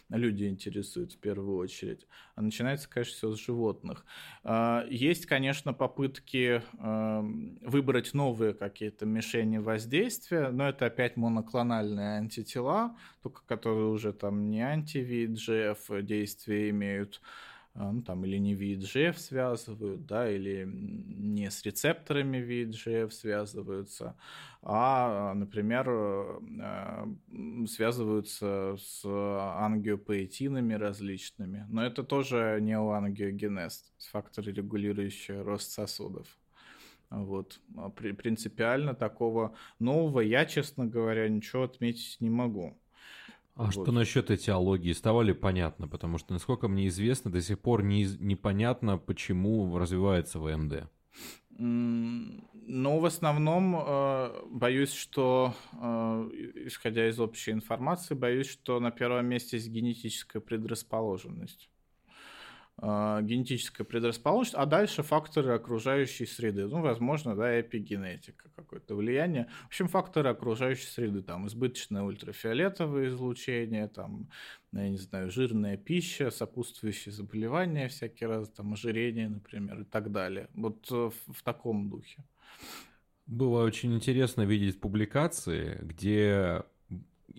люди интересуют в первую очередь. А начинается, конечно, все с животных. А, есть, конечно, попытки эм, выбрать новые какие-то мишени воздействия, но это опять моноклональные антитела, только которые уже там не анти-VEGF действия имеют, ну, там, или не VEGF связывают, да, или не с рецепторами VEGF связываются, а, например, э, связываются с ангиопоэтинами различными. Но это тоже неоангиогенез, факторы, регулирующие рост сосудов. Вот. А принципиально такого нового я, честно говоря, ничего отметить не могу. А вот. что насчет этиологии? Стало ли понятно? Потому что, насколько мне известно, до сих пор не, непонятно, почему развивается ВМД. Ну, в основном, э, боюсь, что, э, исходя из общей информации, боюсь, что на первом месте есть генетическая предрасположенность. А, генетическая предрасположенность, а дальше факторы окружающей среды. Ну, возможно, да, эпигенетика, какое-то влияние. В общем, факторы окружающей среды, там, избыточное ультрафиолетовое излучение, там, я не знаю, жирная пища, сопутствующие заболевания всякие раз, там, ожирение, например, и так далее. Вот э, в, в таком духе. Было очень интересно видеть публикации, где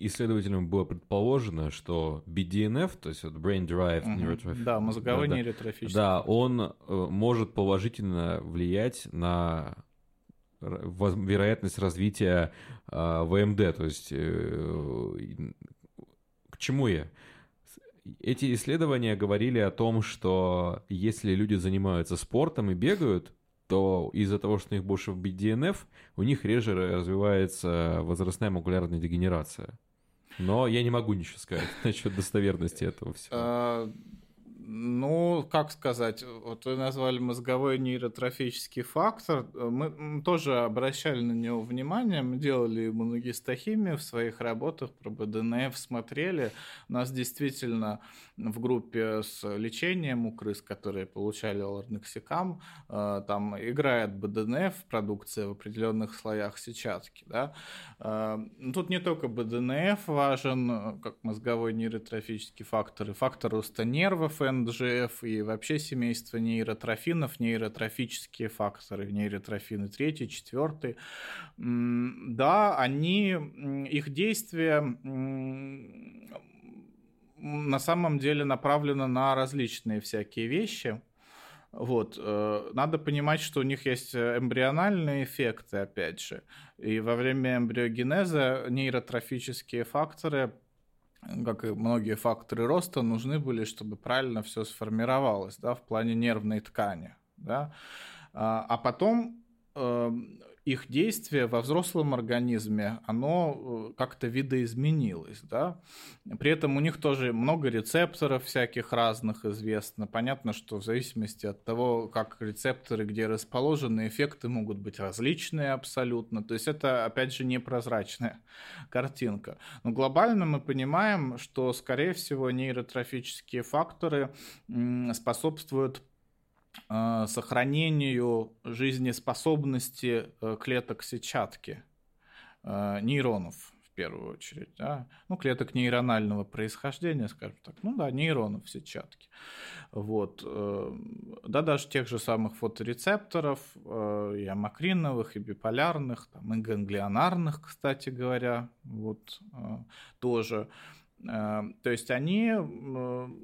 исследователям было предположено, что BDNF, то есть Brain Derived угу. Neurotrophic... Да, мозговой да, нейротрофический. Да, он э, может положительно влиять на вероятность развития э, ВМД. То есть э, к чему я? Эти исследования говорили о том, что если люди занимаются спортом и бегают, то из-за того, что у них больше в BDNF, у них реже развивается возрастная макулярная дегенерация. Но я не могу ничего сказать насчет достоверности этого всего. А, ну, как сказать, вот вы назвали мозговой нейротрофический фактор. Мы тоже обращали на него внимание, мы делали иммуногистохимию в своих работах про БДНФ, смотрели. У нас действительно в группе с лечением у крыс, которые получали лорнексикам, э, там играет БДНФ, продукция в определенных слоях сетчатки. Да? Э, тут не только БДНФ важен, как мозговой нейротрофический фактор, и фактор роста нервов, НДЖФ и вообще семейство нейротрофинов, нейротрофические факторы, нейротрофины третий, четвертый. Да, они, их действия на самом деле направлено на различные всякие вещи. Вот. Э, надо понимать, что у них есть эмбриональные эффекты, опять же. И во время эмбриогенеза нейротрофические факторы как и многие факторы роста, нужны были, чтобы правильно все сформировалось, да, в плане нервной ткани, да. А, а потом эм, их действие во взрослом организме, оно э, как-то видоизменилось, да. При этом у них тоже много рецепторов всяких разных известно. Понятно, что в зависимости от того, как рецепторы где расположены, эффекты могут быть различные абсолютно. То есть это, опять же, непрозрачная картинка. Но глобально мы понимаем, что, скорее всего, нейротрофические факторы способствуют сохранению жизнеспособности э, клеток сетчатки, э, нейронов в первую очередь, да? ну, клеток нейронального происхождения, скажем так, ну да, нейронов сетчатки. Вот. Да, даже тех же самых фоторецепторов, и амакриновых, и биполярных, там, и ганглионарных, кстати говоря, вот тоже. То есть они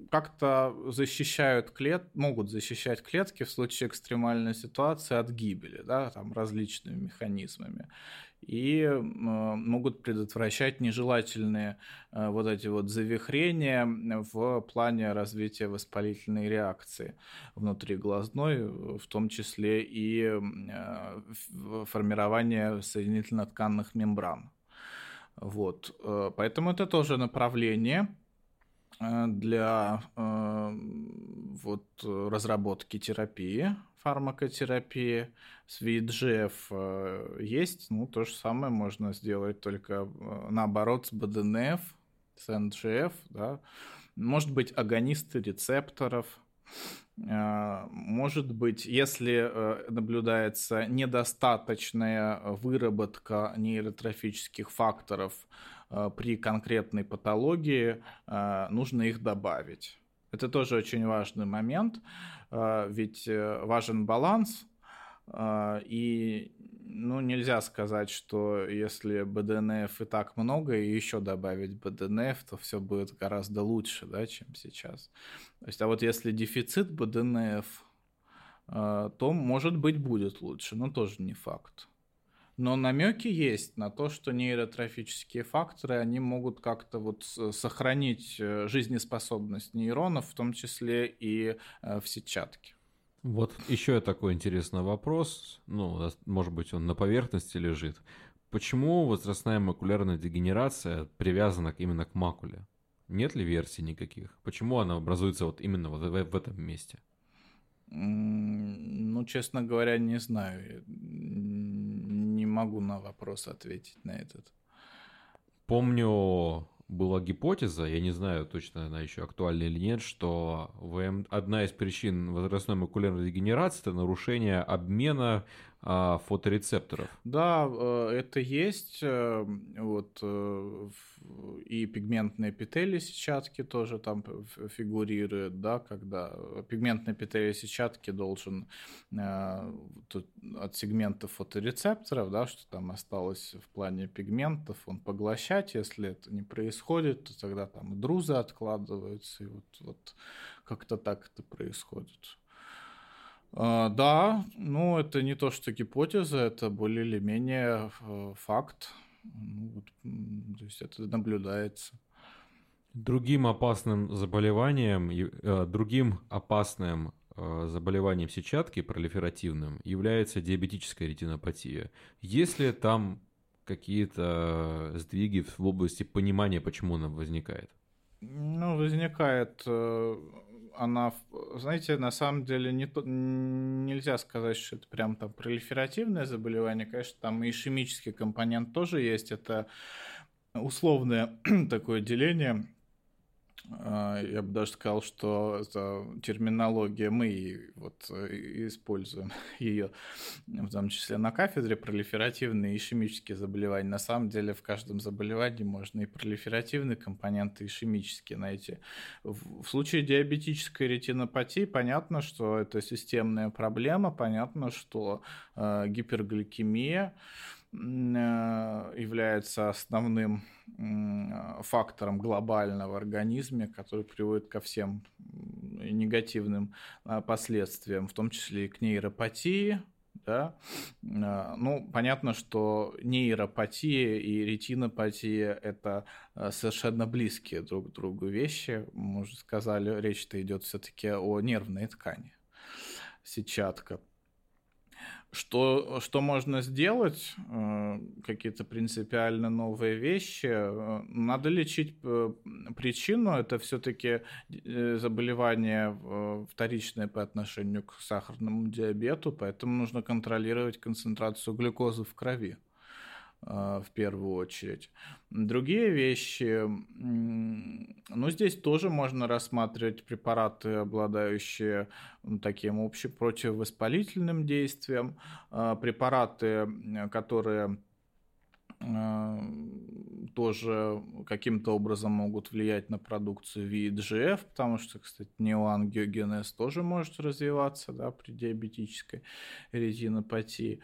как-то защищают клет, могут защищать клетки в случае экстремальной ситуации от гибели, да, там различными механизмами и могут предотвращать нежелательные э, вот эти вот завихрения в плане развития воспалительной реакции внутри глазной, в том числе и э, формирование соединительно-тканных мембран. Вот. Э, поэтому это тоже направление для вот, разработки терапии фармакотерапии, с VEGF э, есть, ну, то же самое можно сделать, только э, наоборот с БДНФ, с НГФ, да. Может быть, агонисты рецепторов, э, может быть, если наблюдается недостаточная выработка нейротрофических факторов при конкретной патологии, нужно их добавить. Это тоже очень важный момент. А, ведь э, важен баланс, а, и ну, нельзя сказать, что если БДНФ и так много, и еще добавить БДНФ, то все будет гораздо лучше, да, чем сейчас. То есть, а вот если дефицит БДНФ, а, то, может быть, будет лучше, но тоже не факт. Но намеки есть на то, что нейротрофические факторы, они могут как-то вот сохранить э, жизнеспособность нейронов, в том числе и э, в сетчатке. Вот еще такой интересный вопрос, ну, может быть, он на поверхности лежит. Почему возрастная макулярная дегенерация привязана именно к макуле? Нет ли версий никаких? Почему она образуется вот именно вот в, этом месте? Ну, честно говоря, не знаю могу на вопрос ответить на этот. Помню, была гипотеза, я не знаю точно она еще актуальна или нет, что одна из причин возрастной макулярной дегенерации это нарушение обмена а, фоторецепторов. Да, э, это есть. Э, вот э, и пигментные эпители сетчатки тоже там фигурируют, да, когда пигментный эпителий сетчатки должен от сегмента фоторецепторов, да, что там осталось в плане пигментов, он поглощать. Если это не происходит, то тогда там друзы откладываются, и вот, вот как-то так это происходит. А, да, ну это не то, что гипотеза, это более или менее э, факт. Ну, вот, то есть это наблюдается. Другим опасным заболеванием, э, другим опасным э, заболеванием сетчатки, пролиферативным, является диабетическая ретинопатия. Есть ли там какие-то сдвиги в области понимания, почему она возникает? Ну, возникает она, знаете, на самом деле не нельзя сказать, что это прям там пролиферативное заболевание. Конечно, там ишемический компонент тоже есть. Это условное такое деление я бы даже сказал, что это терминология, мы вот э, используем ее, в том числе на кафедре, пролиферативные и ишемические заболевания. На самом деле в каждом заболевании можно и пролиферативные компоненты, и ишемические найти. В случае диабетической ретинопатии понятно, что это системная проблема, понятно, что э, гипергликемия, является основным фактором глобального в организме, который приводит ко всем негативным э, последствиям, в том числе и к нейропатии. Да? Э, ну, понятно, что нейропатия и ретинопатия – это совершенно близкие друг к другу вещи. Мы уже сказали, речь-то идет все-таки о нервной ткани сетчатка. Что, что можно сделать? Э, какие-то принципиально новые вещи. Э, надо лечить э, причину. Это все-таки заболевание вторичное по отношению к сахарному диабету, поэтому нужно контролировать концентрацию глюкозы в крови. А, в первую очередь. Другие вещи, ну, здесь тоже можно рассматривать препараты, обладающие таким общим противовоспалительным действием, а, препараты, которые а, тоже каким-то образом могут влиять на продукцию VEGF, потому что, кстати, неоангиогенез тоже может развиваться да, при диабетической ретинопатии.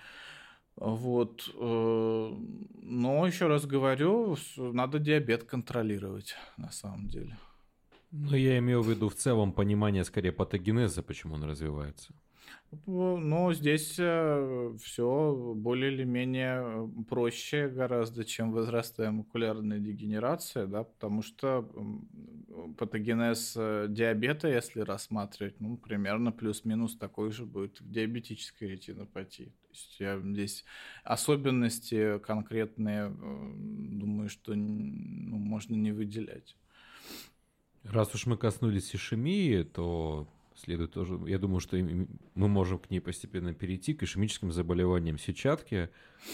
Вот. Э, но еще раз говорю, надо диабет контролировать на самом деле. Но я имею в виду в целом понимание скорее патогенеза, почему он развивается. Ну, здесь э, все более или менее э, проще гораздо, чем возрастая макулярная дегенерация, да, потому что патогенез э, диабета, если рассматривать, ну, примерно плюс-минус такой же будет в диабетической ретинопатии. То есть я здесь особенности конкретные, думаю, что ну, можно не выделять. Раз уж мы коснулись ишемии, то следует тоже, я думаю, что мы можем к ней постепенно перейти, к ишемическим заболеваниям сетчатки.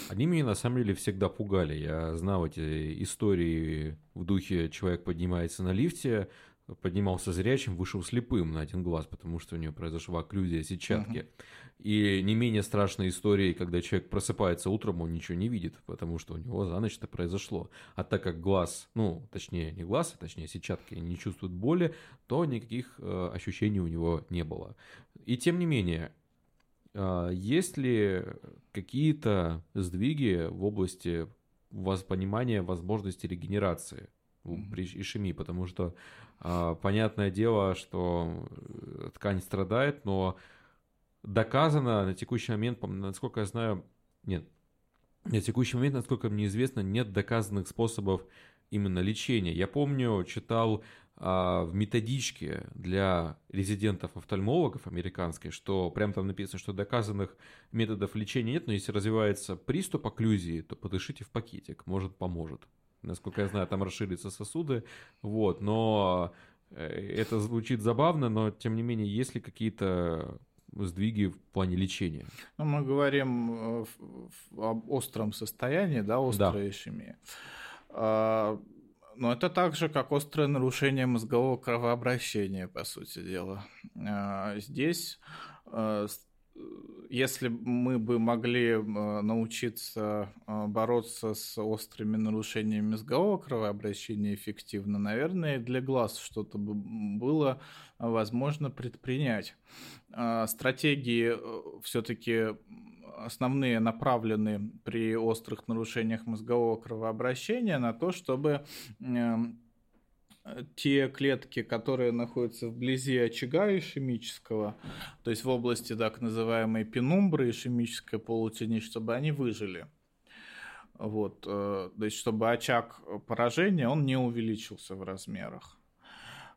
Они меня на самом деле всегда пугали. Я знал эти истории в духе «человек поднимается на лифте», поднимался зрячим, вышел слепым на один глаз, потому что у него произошла окклюзия сетчатки. Uh-huh. И не менее страшная история, когда человек просыпается утром, он ничего не видит, потому что у него за ночь это произошло. А так как глаз, ну, точнее, не глаз, а точнее сетчатки не чувствуют боли, то никаких э, ощущений у него не было. И тем не менее, э, есть ли какие-то сдвиги в области понимания возможности регенерации при ишемии? Потому что э, понятное дело, что э, ткань страдает, но доказано на текущий момент, насколько я знаю, нет, на текущий момент, насколько мне известно, нет доказанных способов именно лечения. Я помню, читал а, в методичке для резидентов-офтальмологов американской, что прям там написано, что доказанных методов лечения нет, но если развивается приступ окклюзии, то подышите в пакетик, может поможет. Насколько я знаю, там расширятся сосуды, вот, но э, это звучит забавно, но тем не менее, есть ли какие-то сдвиги в плане лечения. Ну, мы говорим э, об остром состоянии, да, острая да. ишемия. А, но это так же, как острое нарушение мозгового кровообращения, по сути дела. А, здесь э, если мы бы могли э, научиться бороться с острыми нарушениями мозгового кровообращения эффективно, наверное, для глаз что-то бы было возможно предпринять. А, стратегии э, все-таки основные направлены при острых нарушениях мозгового кровообращения на то, чтобы те клетки, которые находятся вблизи очага ишемического, то есть в области так называемой пенумбры ишемической полутени, чтобы они выжили. Вот, э, то есть чтобы очаг поражения, он не увеличился в размерах.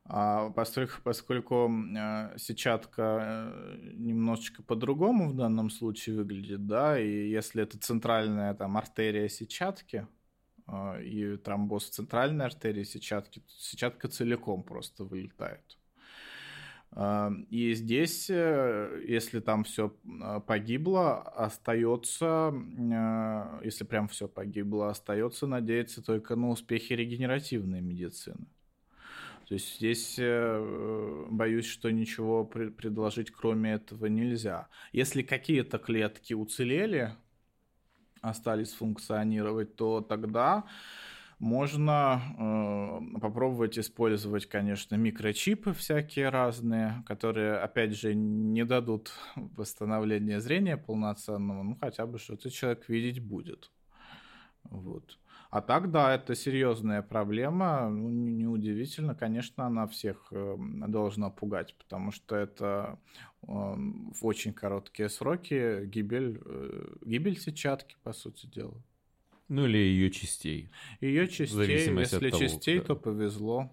А поскольку, поскольку а, сетчатка э, немножечко по-другому в данном случае выглядит, да, и если это центральная там артерия сетчатки, и тромбоз центральной артерии сетчатки, сетчатка целиком просто вылетает. И здесь, э, если там все погибло, остается, если прям все погибло, остается надеяться только на успехи регенеративной медицины. То есть здесь э, боюсь, что ничего предложить кроме этого нельзя. Если какие-то клетки уцелели, остались функционировать, то тогда можно э, попробовать использовать, конечно, микрочипы всякие разные, которые, опять же, не дадут восстановления зрения полноценного, ну хотя бы что-то человек видеть будет. Вот. А так, да, это серьезная проблема. Ну, неудивительно, конечно, она всех эм, должна пугать, потому что это в очень короткие сроки гибель, э, гибель сетчатки, по сути дела. Ну или ее частей. Ее частей, если того, частей, да. то повезло.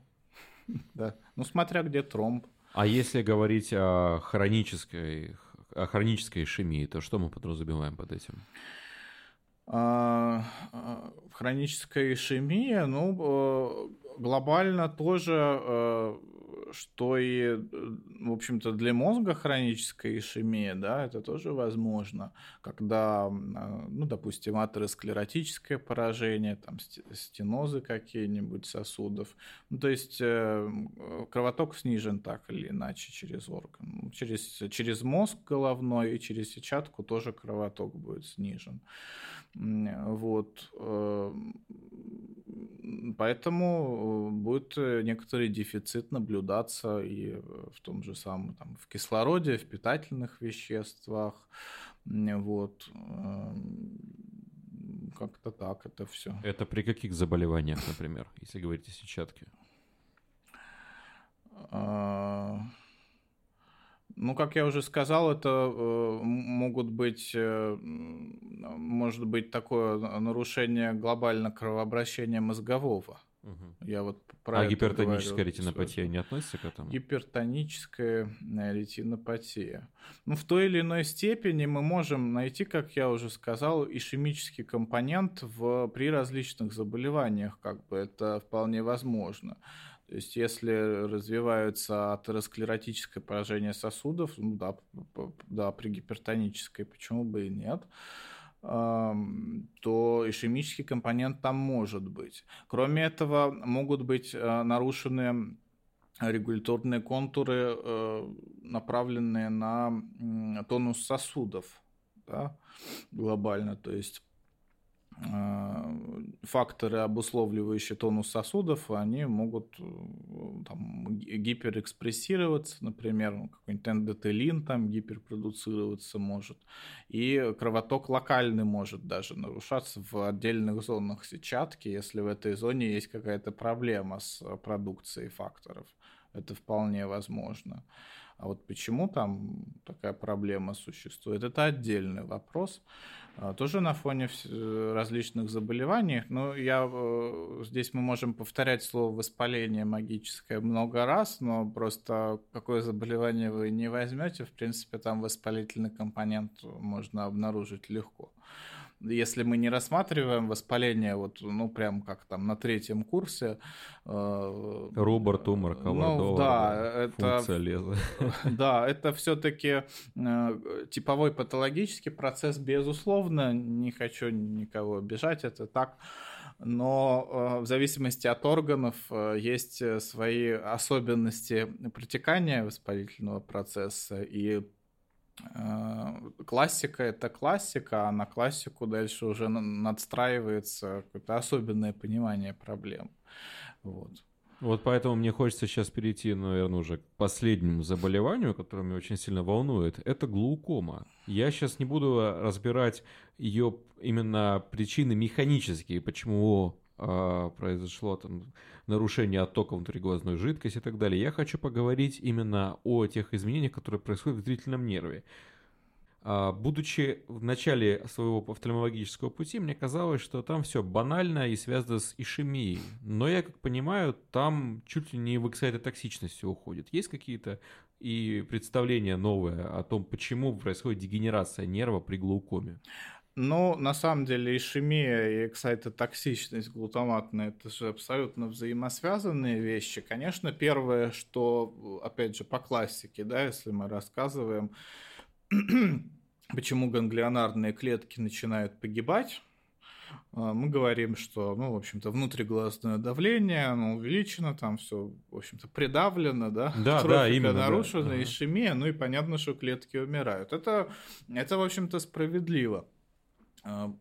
да. Ну, смотря где тромб. А если говорить о хронической, о хронической ишемии, то что мы подразумеваем под этим? А, а, хроническая ишемия, ну, э, глобально тоже э, что и, в общем-то, для мозга хроническая ишемия, да, это тоже возможно, когда, ну, допустим, атеросклеротическое поражение, там, стенозы какие-нибудь сосудов, ну, то есть э, кровоток снижен так или иначе через орган, через, через мозг головной и через сетчатку тоже кровоток будет снижен. Вот. Э, Поэтому будет некоторый дефицит наблюдаться и в том же самом там, в кислороде, в питательных веществах. Вот. Эм, как-то так это все. Это при каких заболеваниях, например, если говорить о сетчатке? Ну, как я уже сказал, это э, могут быть, э, может быть такое нарушение глобально кровообращения мозгового. Угу. Я вот про а гипертоническая говорю, ретинопатия не относится к этому? Гипертоническая э, ретинопатия. Ну, в той или иной степени мы можем найти, как я уже сказал, ишемический компонент в, при различных заболеваниях, как бы это вполне возможно. То есть, если развивается атеросклеротическое поражение сосудов, ну да, да, при гипертонической, почему бы и нет, то ишемический компонент там может быть. Кроме этого, могут быть э, нарушены регуляторные контуры, э, направленные на тонус сосудов да, глобально. То есть факторы, обусловливающие тонус сосудов, они могут э, там, гиперэкспрессироваться, например, ну, какой-нибудь эндотелин там гиперпродуцироваться может, и кровоток локальный может даже нарушаться в отдельных зонах сетчатки, если в этой зоне есть какая-то проблема с продукцией факторов. Это вполне возможно. А вот почему там такая проблема существует, это отдельный вопрос. А, тоже на фоне э, различных заболеваний. Но я э, здесь мы можем повторять слово воспаление магическое много раз, но просто какое заболевание вы не возьмете, в принципе, там воспалительный компонент можно обнаружить легко если мы не рассматриваем воспаление, вот, ну, прям как там на третьем курсе. Э, Рубор, тумор, ну, да, это, функция леза. Да, это все-таки э, типовой патологический процесс, безусловно, не хочу никого обижать, это так но э, в зависимости от органов э, есть свои особенности протекания воспалительного процесса, и Э, классика это классика, а на классику дальше уже надстраивается какое-то особенное понимание проблем. Вот. Вот поэтому мне хочется сейчас перейти, наверное, уже к последнему заболеванию, которое меня очень сильно волнует. Это глаукома. Я сейчас не буду разбирать ее именно причины механические, почему э, произошло там нарушение оттока внутриглазной жидкости и так далее. Я хочу поговорить именно о тех изменениях, которые происходят в зрительном нерве. А, будучи в начале своего офтальмологического пути, мне казалось, что там все банально и связано с ишемией. Но я как понимаю, там чуть ли не в эксайтотоксичность все уходит. Есть какие-то и представления новые о том, почему происходит дегенерация нерва при глаукоме? Ну, на самом деле, ишемия и эксайтотоксичность глутаматная – это же абсолютно взаимосвязанные вещи. Конечно, первое, что, опять же, по классике, да, если мы рассказываем, почему ганглионарные клетки начинают погибать, а, мы говорим, что, ну, в общем-то, внутриглазное давление, оно увеличено, там все, в общем-то, придавлено, да, да, да именно, нарушена, да. ишемия, ну и понятно, что клетки умирают. Это, это в общем-то, справедливо. А,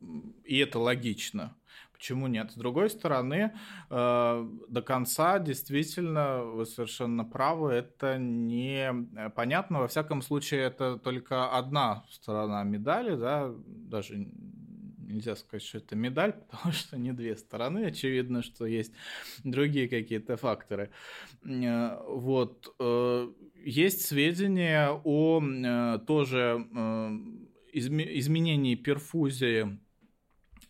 и это логично. Почему нет? С другой стороны, а, до конца действительно вы совершенно правы, это не понятно. Во всяком случае, это только одна сторона медали, да, даже нельзя сказать, что это медаль, потому что не две стороны. Очевидно, что есть другие какие-то факторы. А, вот. Э, есть сведения о э, тоже изменении перфузии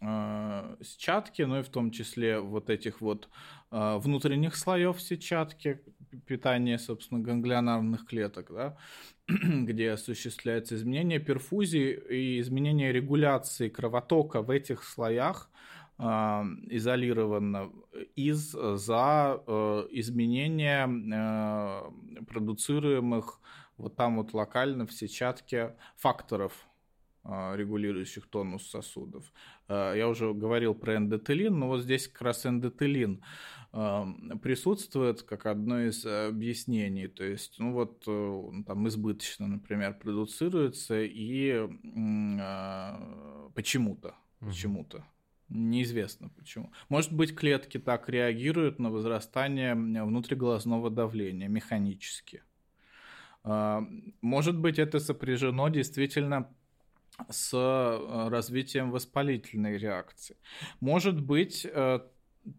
э, сетчатки, ну и в том числе вот этих вот э, внутренних слоев сетчатки, питания, собственно, ганглионарных клеток, да, где осуществляется изменение перфузии и изменение регуляции кровотока в этих слоях э, изолированно из-за э, изменения э, продуцируемых вот там вот локально в сетчатке факторов. а, регулирующих тонус сосудов. А, я уже говорил про эндотелин, но вот здесь как раз эндотелин а, присутствует как одно из объяснений. То есть, ну вот э, там избыточно, например, продуцируется и почему-то, почему-то Неизвестно почему. Может быть, клетки так реагируют на возрастание внутриглазного давления механически. А, может быть, это сопряжено действительно с э, развитием воспалительной реакции. Может быть, э,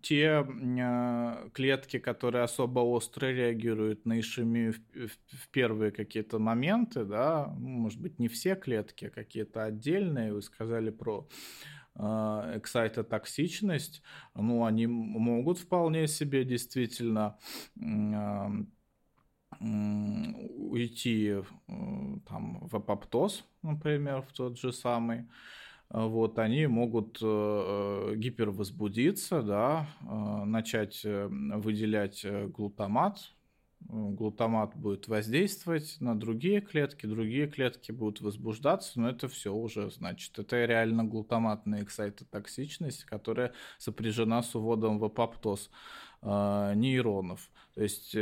те э, клетки, которые особо остро реагируют на ишемию в первые какие-то моменты, да, ну, может быть, не все клетки, а какие-то отдельные, вы сказали про эксайтотоксичность, ну, они могут вполне себе действительно уйти э, там, в апоптоз, например, в тот же самый, вот, они могут э, гипервозбудиться, да, э, начать выделять глутамат, глутамат будет воздействовать на другие клетки, другие клетки будут возбуждаться, но это все уже, значит, это реально глутаматная эксайтотоксичность, которая сопряжена с уводом в апоптоз э, нейронов. То есть э,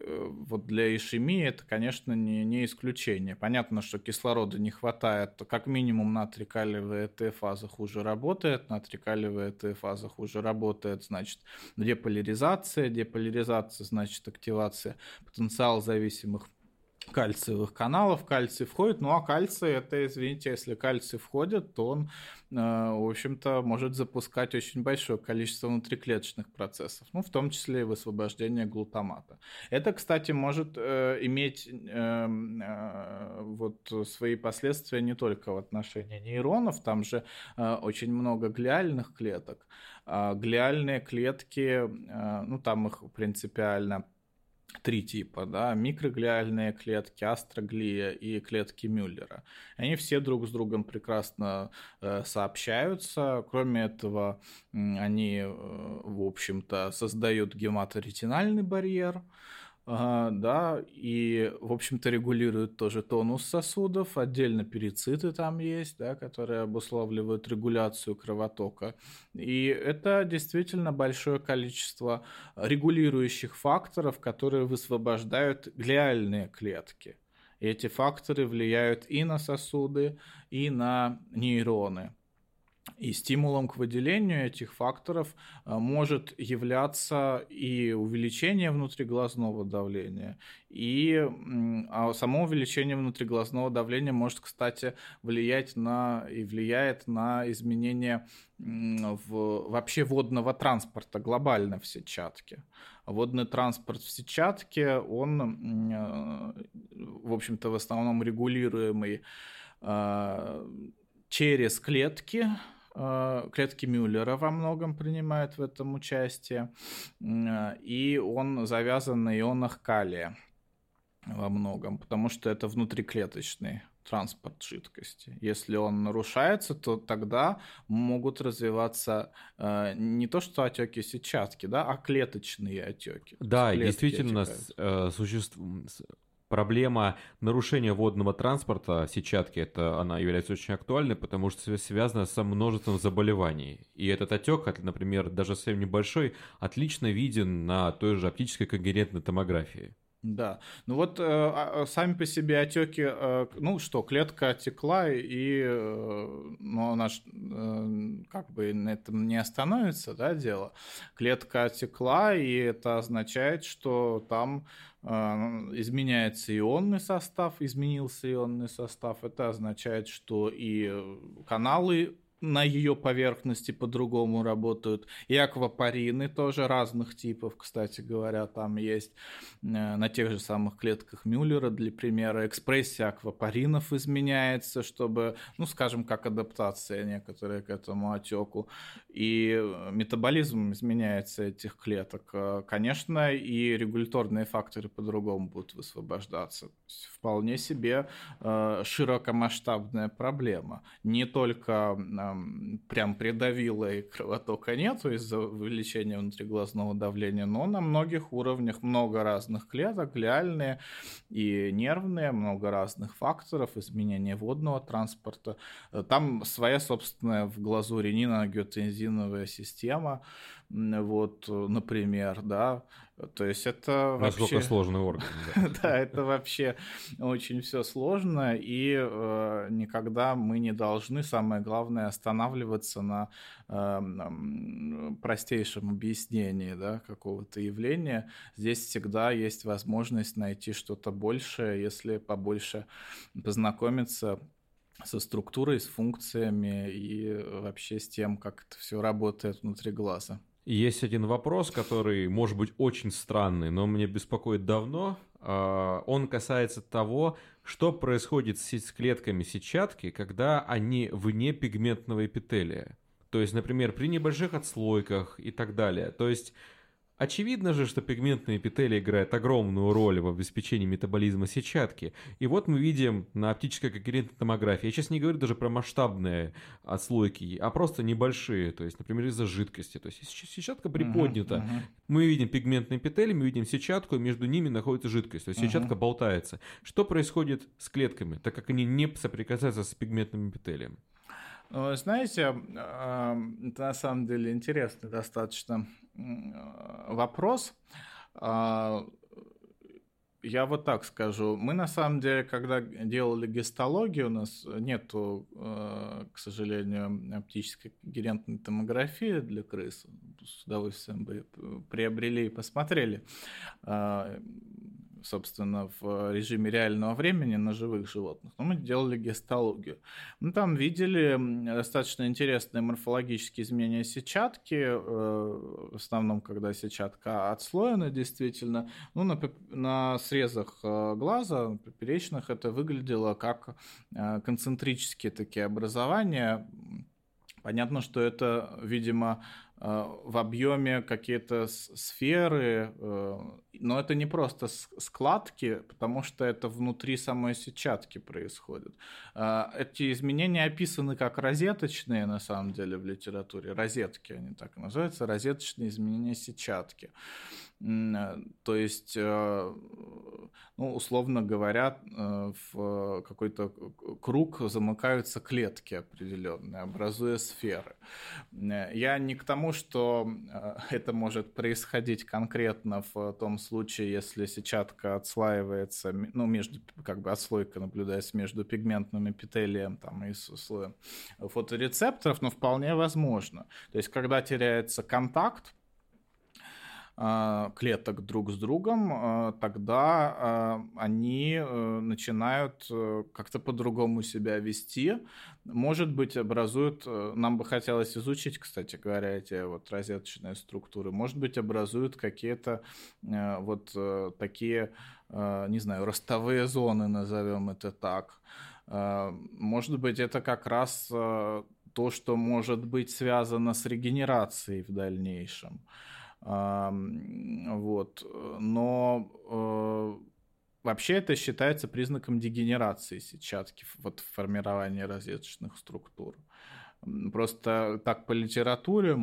э, вот для ишемии это, конечно, не, не исключение. Понятно, что кислорода не хватает, как минимум натрий калиевая Т-фаза хуже работает, натрий калиевая Т-фаза хуже работает, значит, деполяризация, деполяризация, значит, активация потенциал зависимых кальциевых каналов, кальций входит, ну а кальций это, извините, если кальций входит, то он, э, в общем-то, может запускать очень большое количество внутриклеточных процессов, ну в том числе и высвобождение глутамата. Это, кстати, может э, иметь э, вот свои последствия не только в отношении нейронов, там же очень много глиальных клеток. А глиальные клетки, ну там их принципиально три типа, да, микроглиальные клетки, астроглия и клетки Мюллера. Они все друг с другом прекрасно э, сообщаются. Кроме этого, они, э, в общем-то, создают гематоретинальный барьер, да, и, в общем-то, регулирует тоже тонус сосудов, отдельно перициты там есть, да, которые обуславливают регуляцию кровотока. И это действительно большое количество регулирующих факторов, которые высвобождают глиальные клетки. И эти факторы влияют и на сосуды, и на нейроны. И стимулом к выделению этих факторов э, может являться и увеличение внутриглазного давления, и а само увеличение внутриглазного давления может, кстати, влиять на и влияет на изменение в, вообще водного транспорта глобально в сетчатке. Водный транспорт в сетчатке, он, э, в общем-то, в основном регулируемый э, через клетки, клетки Мюллера во многом принимают в этом участие, и он завязан на ионах калия во многом, потому что это внутриклеточный транспорт жидкости. Если он нарушается, то тогда могут развиваться э, не то что отеки сетчатки, да, а клеточные отеки. Да, действительно, э, существует проблема нарушения водного транспорта сетчатки, это она является очень актуальной, потому что связана со множеством заболеваний. И этот отек, например, даже совсем небольшой, отлично виден на той же оптической когерентной томографии. Да, ну вот э, а, а, сами по себе отеки, э, ну что, клетка отекла, и э, ну, она ж, э, как бы на этом не остановится, да, дело. Клетка отекла, и это означает, что там э, изменяется ионный состав, изменился ионный состав. Это означает, что и каналы на ее поверхности по-другому работают. И аквапарины тоже разных типов, кстати говоря, там есть э, на тех же самых клетках Мюллера, для примера, экспрессия аквапаринов изменяется, чтобы, ну, скажем, как адаптация некоторая к этому отеку. И метаболизм изменяется этих клеток. Э, конечно, и регуляторные факторы по-другому будут высвобождаться. Вполне себе э, широкомасштабная проблема. Не только прям придавило и кровотока нету из-за увеличения внутриглазного давления, но на многих уровнях много разных клеток, глиальные и нервные, много разных факторов, изменения водного транспорта. Там своя собственная в глазу ренина-ангиотензиновая система, вот, например, да, То есть это Насколько вообще... сложный орган. Да, это вообще очень все сложно, и э, никогда мы не должны, самое главное, останавливаться на э, простейшем объяснении да, какого-то явления. Здесь всегда есть возможность найти что-то большее, если побольше познакомиться со структурой, с функциями и вообще с тем, как это все работает внутри глаза. Есть один вопрос, который может быть очень странный, но меня беспокоит давно. А, он касается того, что происходит с клетками сетчатки, когда они вне пигментного эпителия. То есть, например, при небольших отслойках и так далее. То есть Очевидно же, что пигментные эпителии играют огромную роль в обеспечении метаболизма сетчатки. И вот мы видим на оптической когерентной томографии, я сейчас не говорю даже про масштабные отслойки, а просто небольшие, то есть, например, из-за жидкости. То есть сетчатка приподнята. Uh-huh, uh-huh. Мы видим пигментные эпители, мы видим сетчатку, и между ними находится жидкость. То есть uh-huh. сетчатка болтается. Что происходит с клетками, так как они не соприкасаются с пигментным эпителием? Ну, знаете, это на самом деле интересный достаточно вопрос. А, я вот так скажу. Мы на самом деле, когда делали гистологию, у нас нету, э, к сожалению, оптической когерентной томографии для крыс. С удовольствием бы приобрели и посмотрели а, собственно, в режиме реального времени на живых животных. Но мы делали гистологию. Мы там видели достаточно интересные морфологические изменения сетчатки, э, в основном, когда сетчатка отслоена действительно. Ну, на, на срезах э, глаза, поперечных, это выглядело как э, концентрические такие образования. Понятно, что это, видимо, в объеме какие-то сферы, э, но это не просто складки, потому что это внутри самой сетчатки происходит. Э, эти изменения описаны как розеточные, на самом деле, в литературе. Розетки они так называются, розеточные изменения сетчатки. То есть, ну, условно говоря, в какой-то круг замыкаются клетки определенные, образуя сферы. Я не к тому, что э, это может происходить конкретно в том случае, если сетчатка отслаивается, ну, между, как бы отслойка наблюдается между пигментным эпителием там, и слоем фоторецепторов, но вполне возможно. То есть, когда теряется контакт, клеток друг с другом, а, тогда а, они э, начинают э, как-то по-другому себя вести. Может быть, образуют, э, нам бы хотелось изучить, кстати говоря, эти вот розеточные структуры, может быть, образуют какие-то вот такие, не знаю, ростовые зоны, назовем это так. Может быть, это как раз то, что может быть связано с регенерацией в дальнейшем. Вот. Но э, вообще это считается признаком дегенерации сетчатки, вот формирования розеточных структур. Просто так по литературе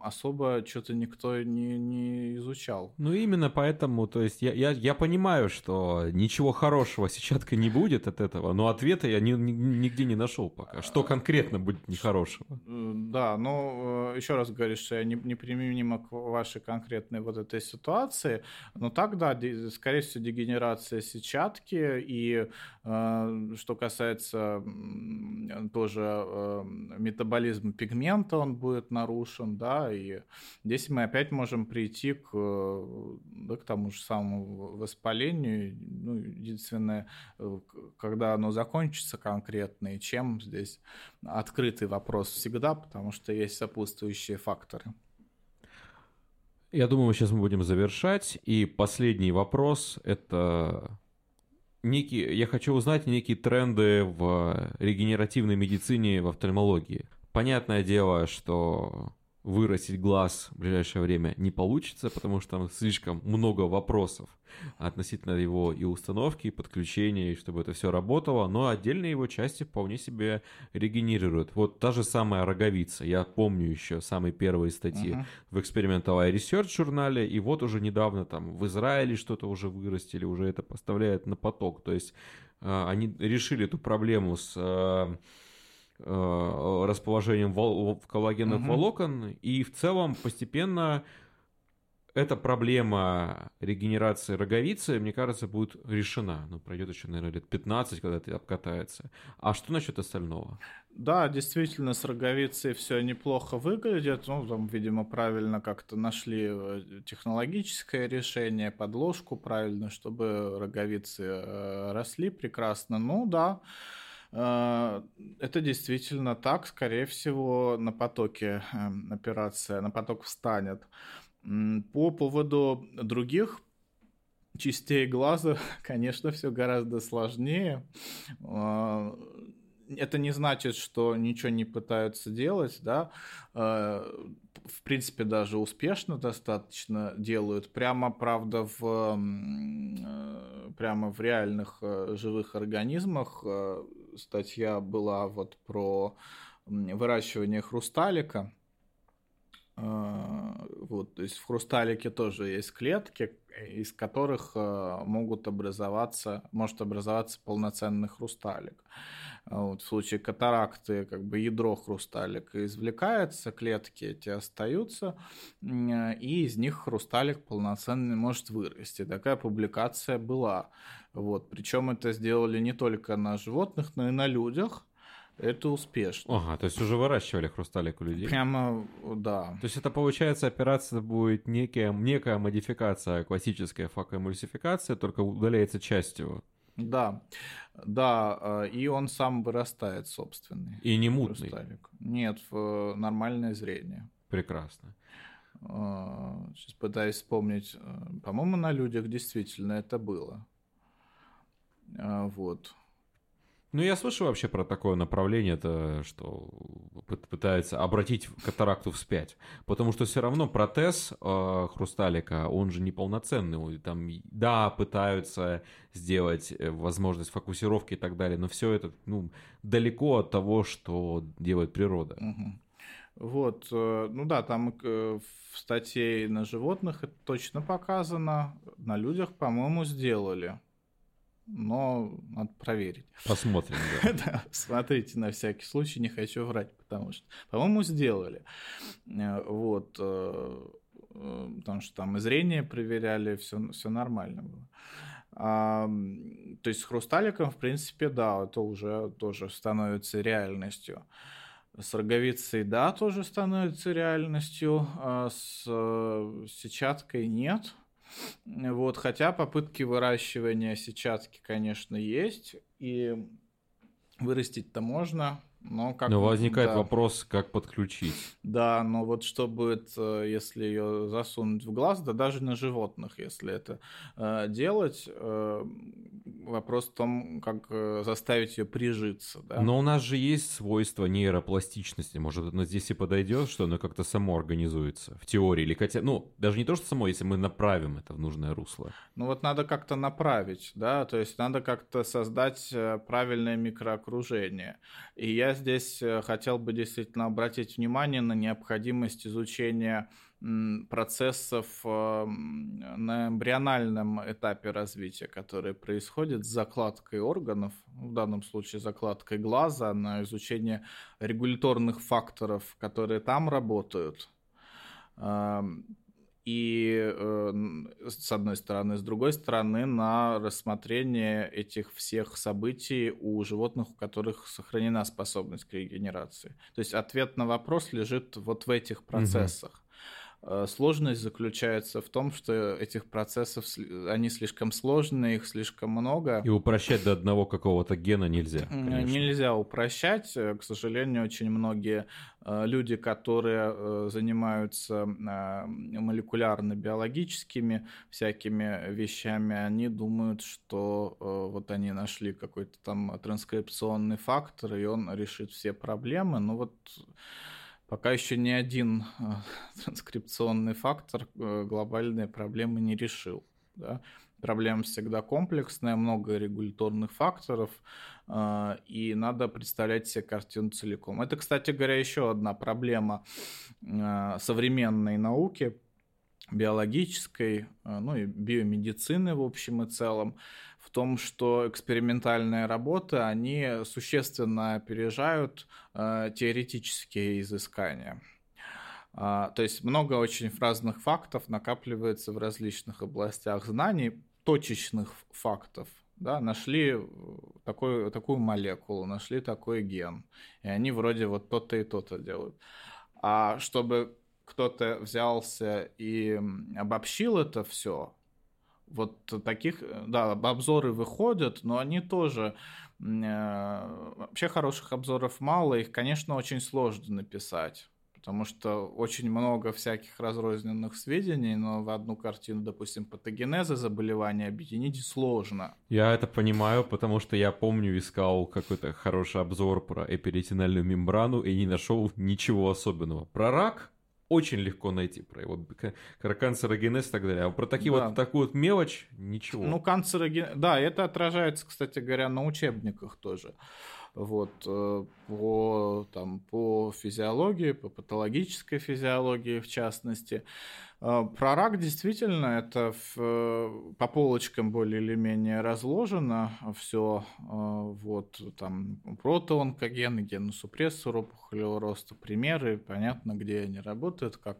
особо что-то никто не, не изучал. Ну, именно поэтому, то есть я, я, я понимаю, что ничего хорошего сетчатка не будет от этого, но ответа я ни, ни, нигде не нашел пока. Что конкретно будет нехорошего? Э, да, но э, еще раз говорю, что я не, не применимо к вашей конкретной вот этой ситуации, но так, да, скорее всего, дегенерация сетчатки, и э, что касается тоже метаболизм пигмента он будет нарушен, да, и здесь мы опять можем прийти к, да, к тому же самому воспалению. Ну, единственное, э, когда оно закончится конкретно и чем здесь открытый вопрос всегда, потому что есть сопутствующие факторы. Я думаю, сейчас мы будем завершать. И последний вопрос – это некие, я хочу узнать некие тренды в регенеративной медицине в офтальмологии. Понятное дело, что вырастить глаз в ближайшее время не получится, потому что там слишком много вопросов относительно его и установки, и подключения, и чтобы это все работало, но отдельные его части вполне себе регенерируют. Вот та же самая роговица, я помню еще самые первые статьи uh-huh. в Experimental Research журнале, и вот уже недавно там в Израиле что-то уже вырастили, уже это поставляют на поток, то есть э, они решили эту проблему с Э, расположением вол- коллагенных угу. волокон, и в целом постепенно эта проблема регенерации роговицы, мне кажется, будет решена. Ну, пройдет еще, наверное, лет 15, когда это обкатается. А что насчет остального? Да, действительно, с роговицей все неплохо выглядит. Ну, там, видимо, правильно как-то нашли э, технологическое решение, подложку правильно, чтобы роговицы э, росли прекрасно. Ну, да, э, это действительно так. Скорее всего, на потоке операция, на поток встанет. По поводу других частей глаза, конечно, все гораздо сложнее. А, это не значит, что ничего не пытаются делать, да. А, в принципе, даже успешно достаточно делают. Прямо, правда, в, прямо в реальных э, живых организмах э, статья была вот про выращивание хрусталика вот, то есть в хрусталике тоже есть клетки, из которых а, могут образоваться, может образоваться полноценный хрусталик. А вот, в случае катаракты как бы ядро хрусталика извлекается, клетки эти остаются, и из них хрусталик полноценный может вырасти. Такая публикация была. Вот, причем это сделали не только на животных, но и на людях. Это успешно. Ага, то есть уже выращивали хрусталик у людей? Прямо, да. То есть это, получается, операция будет некая, некая модификация классической факоэмульсификации, только удаляется часть его. Да, да, э, и он сам вырастает собственный. И не мутный? Хрусталик. Нет, в нормальное зрение. Прекрасно. Сейчас э, пытаюсь вспомнить. Э, по-моему, на людях действительно это было. Вот. Ну, я слышал вообще про такое направление, это что пытается обратить катаракту вспять. Потому что все равно протез э, хрусталика, он же неполноценный. Там, да, пытаются сделать э, возможность фокусировки и так далее, но все это ну, далеко от того, что делает природа. Угу. Вот, э, ну да, там в статье на животных это точно показано, на людях, по-моему, сделали но надо проверить. Посмотрим, да. да. Смотрите, на всякий случай, не хочу врать, потому что, по-моему, сделали. Э, вот, э, э, потому что там и зрение проверяли, все, все нормально было. А, то есть с хрусталиком, в принципе, да, это уже тоже становится реальностью. С роговицей, да, тоже становится реальностью, а с сетчаткой нет. Вот, хотя попытки выращивания сетчатки, конечно, есть, и вырастить-то можно, но как... Но возникает да. вопрос, как подключить. Да, но вот что будет, если ее засунуть в глаз, да даже на животных, если это э, делать, э, вопрос в том, как э, заставить ее прижиться. Да? Но у нас же есть свойство нейропластичности. Может, оно здесь и подойдет, что оно как-то само организуется в теории. Или хотя, ну, даже не то, что само, если мы направим это в нужное русло. Ну вот надо как-то направить, да, то есть надо как-то создать э, правильное микроокружение. И я здесь э, хотел бы действительно обратить внимание на необходимость изучения процессов на эмбриональном этапе развития, которые происходят с закладкой органов, в данном случае закладкой глаза, на изучение регуляторных факторов, которые там работают. И э, с одной стороны, с другой стороны, на рассмотрение этих всех событий у животных, у которых сохранена способность к регенерации. То есть ответ на вопрос лежит вот в этих процессах. Э, сложность заключается в том, что этих процессов, они слишком сложные, их слишком много. И упрощать до одного какого-то гена нельзя. Конечно. Нельзя упрощать. Э, к сожалению, очень многие э, люди, которые занимаются молекулярно-биологическими всякими вещами, они думают, что вот они нашли какой-то там транскрипционный фактор, и он решит все проблемы. Но вот пока еще ни один э, транскрипционный фактор э, глобальные проблемы не решил. Да? Проблема всегда комплексная, много регуляторных факторов, э, и надо представлять себе картину целиком. Это, кстати говоря, еще одна проблема современной науки, биологической, ну и биомедицины в общем и целом, том, что экспериментальные работы, они существенно опережают э, теоретические изыскания. А, то есть много очень разных фактов накапливается в различных областях знаний, точечных фактов. Да, нашли такой, такую молекулу, нашли такой ген, и они вроде вот то-то и то-то делают. А чтобы кто-то взялся и обобщил это все, вот таких, да, обзоры выходят, но они тоже э, вообще хороших обзоров мало, их, конечно, очень сложно написать потому что очень много всяких разрозненных сведений, но в одну картину, допустим, патогенеза заболевания объединить сложно. Я это понимаю, потому что я помню, искал какой-то хороший обзор про эпиретинальную мембрану и не нашел ничего особенного. Про рак очень легко найти про его канцерогенез и так далее. А про такие да. вот такую вот мелочь ничего. Ну, канцерогенез... Да, это отражается, кстати говоря, на учебниках тоже вот, э, по, там, по физиологии, по патологической физиологии в частности. Э, про рак действительно это в, э, по полочкам более или менее разложено все. Вот там протоонкоген, геносупрессор опухолевого роста, примеры, понятно, где они работают, как,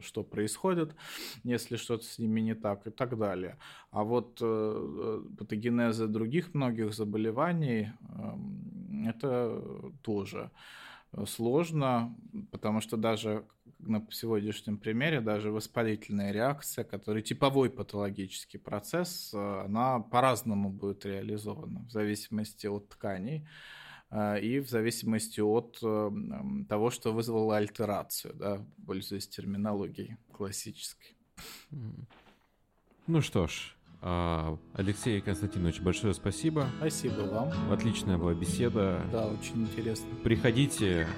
что происходит, если что-то с ними не так и так далее. А вот патогенезы других многих заболеваний эм, это тоже сложно, потому что даже на сегодняшнем примере даже воспалительная реакция, который типовой патологический процесс, э, она по-разному будет реализована в зависимости от тканей э, и в зависимости от э, того, что вызвало альтерацию, да, пользуясь терминологией классической. Ну что ж, Алексей Константинович, большое спасибо. Спасибо вам. Отличная была беседа. Да, очень интересно. Приходите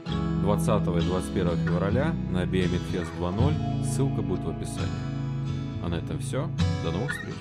20 и 21 февраля на BMFest 2.0. Ссылка будет в описании. А на этом все. До новых встреч.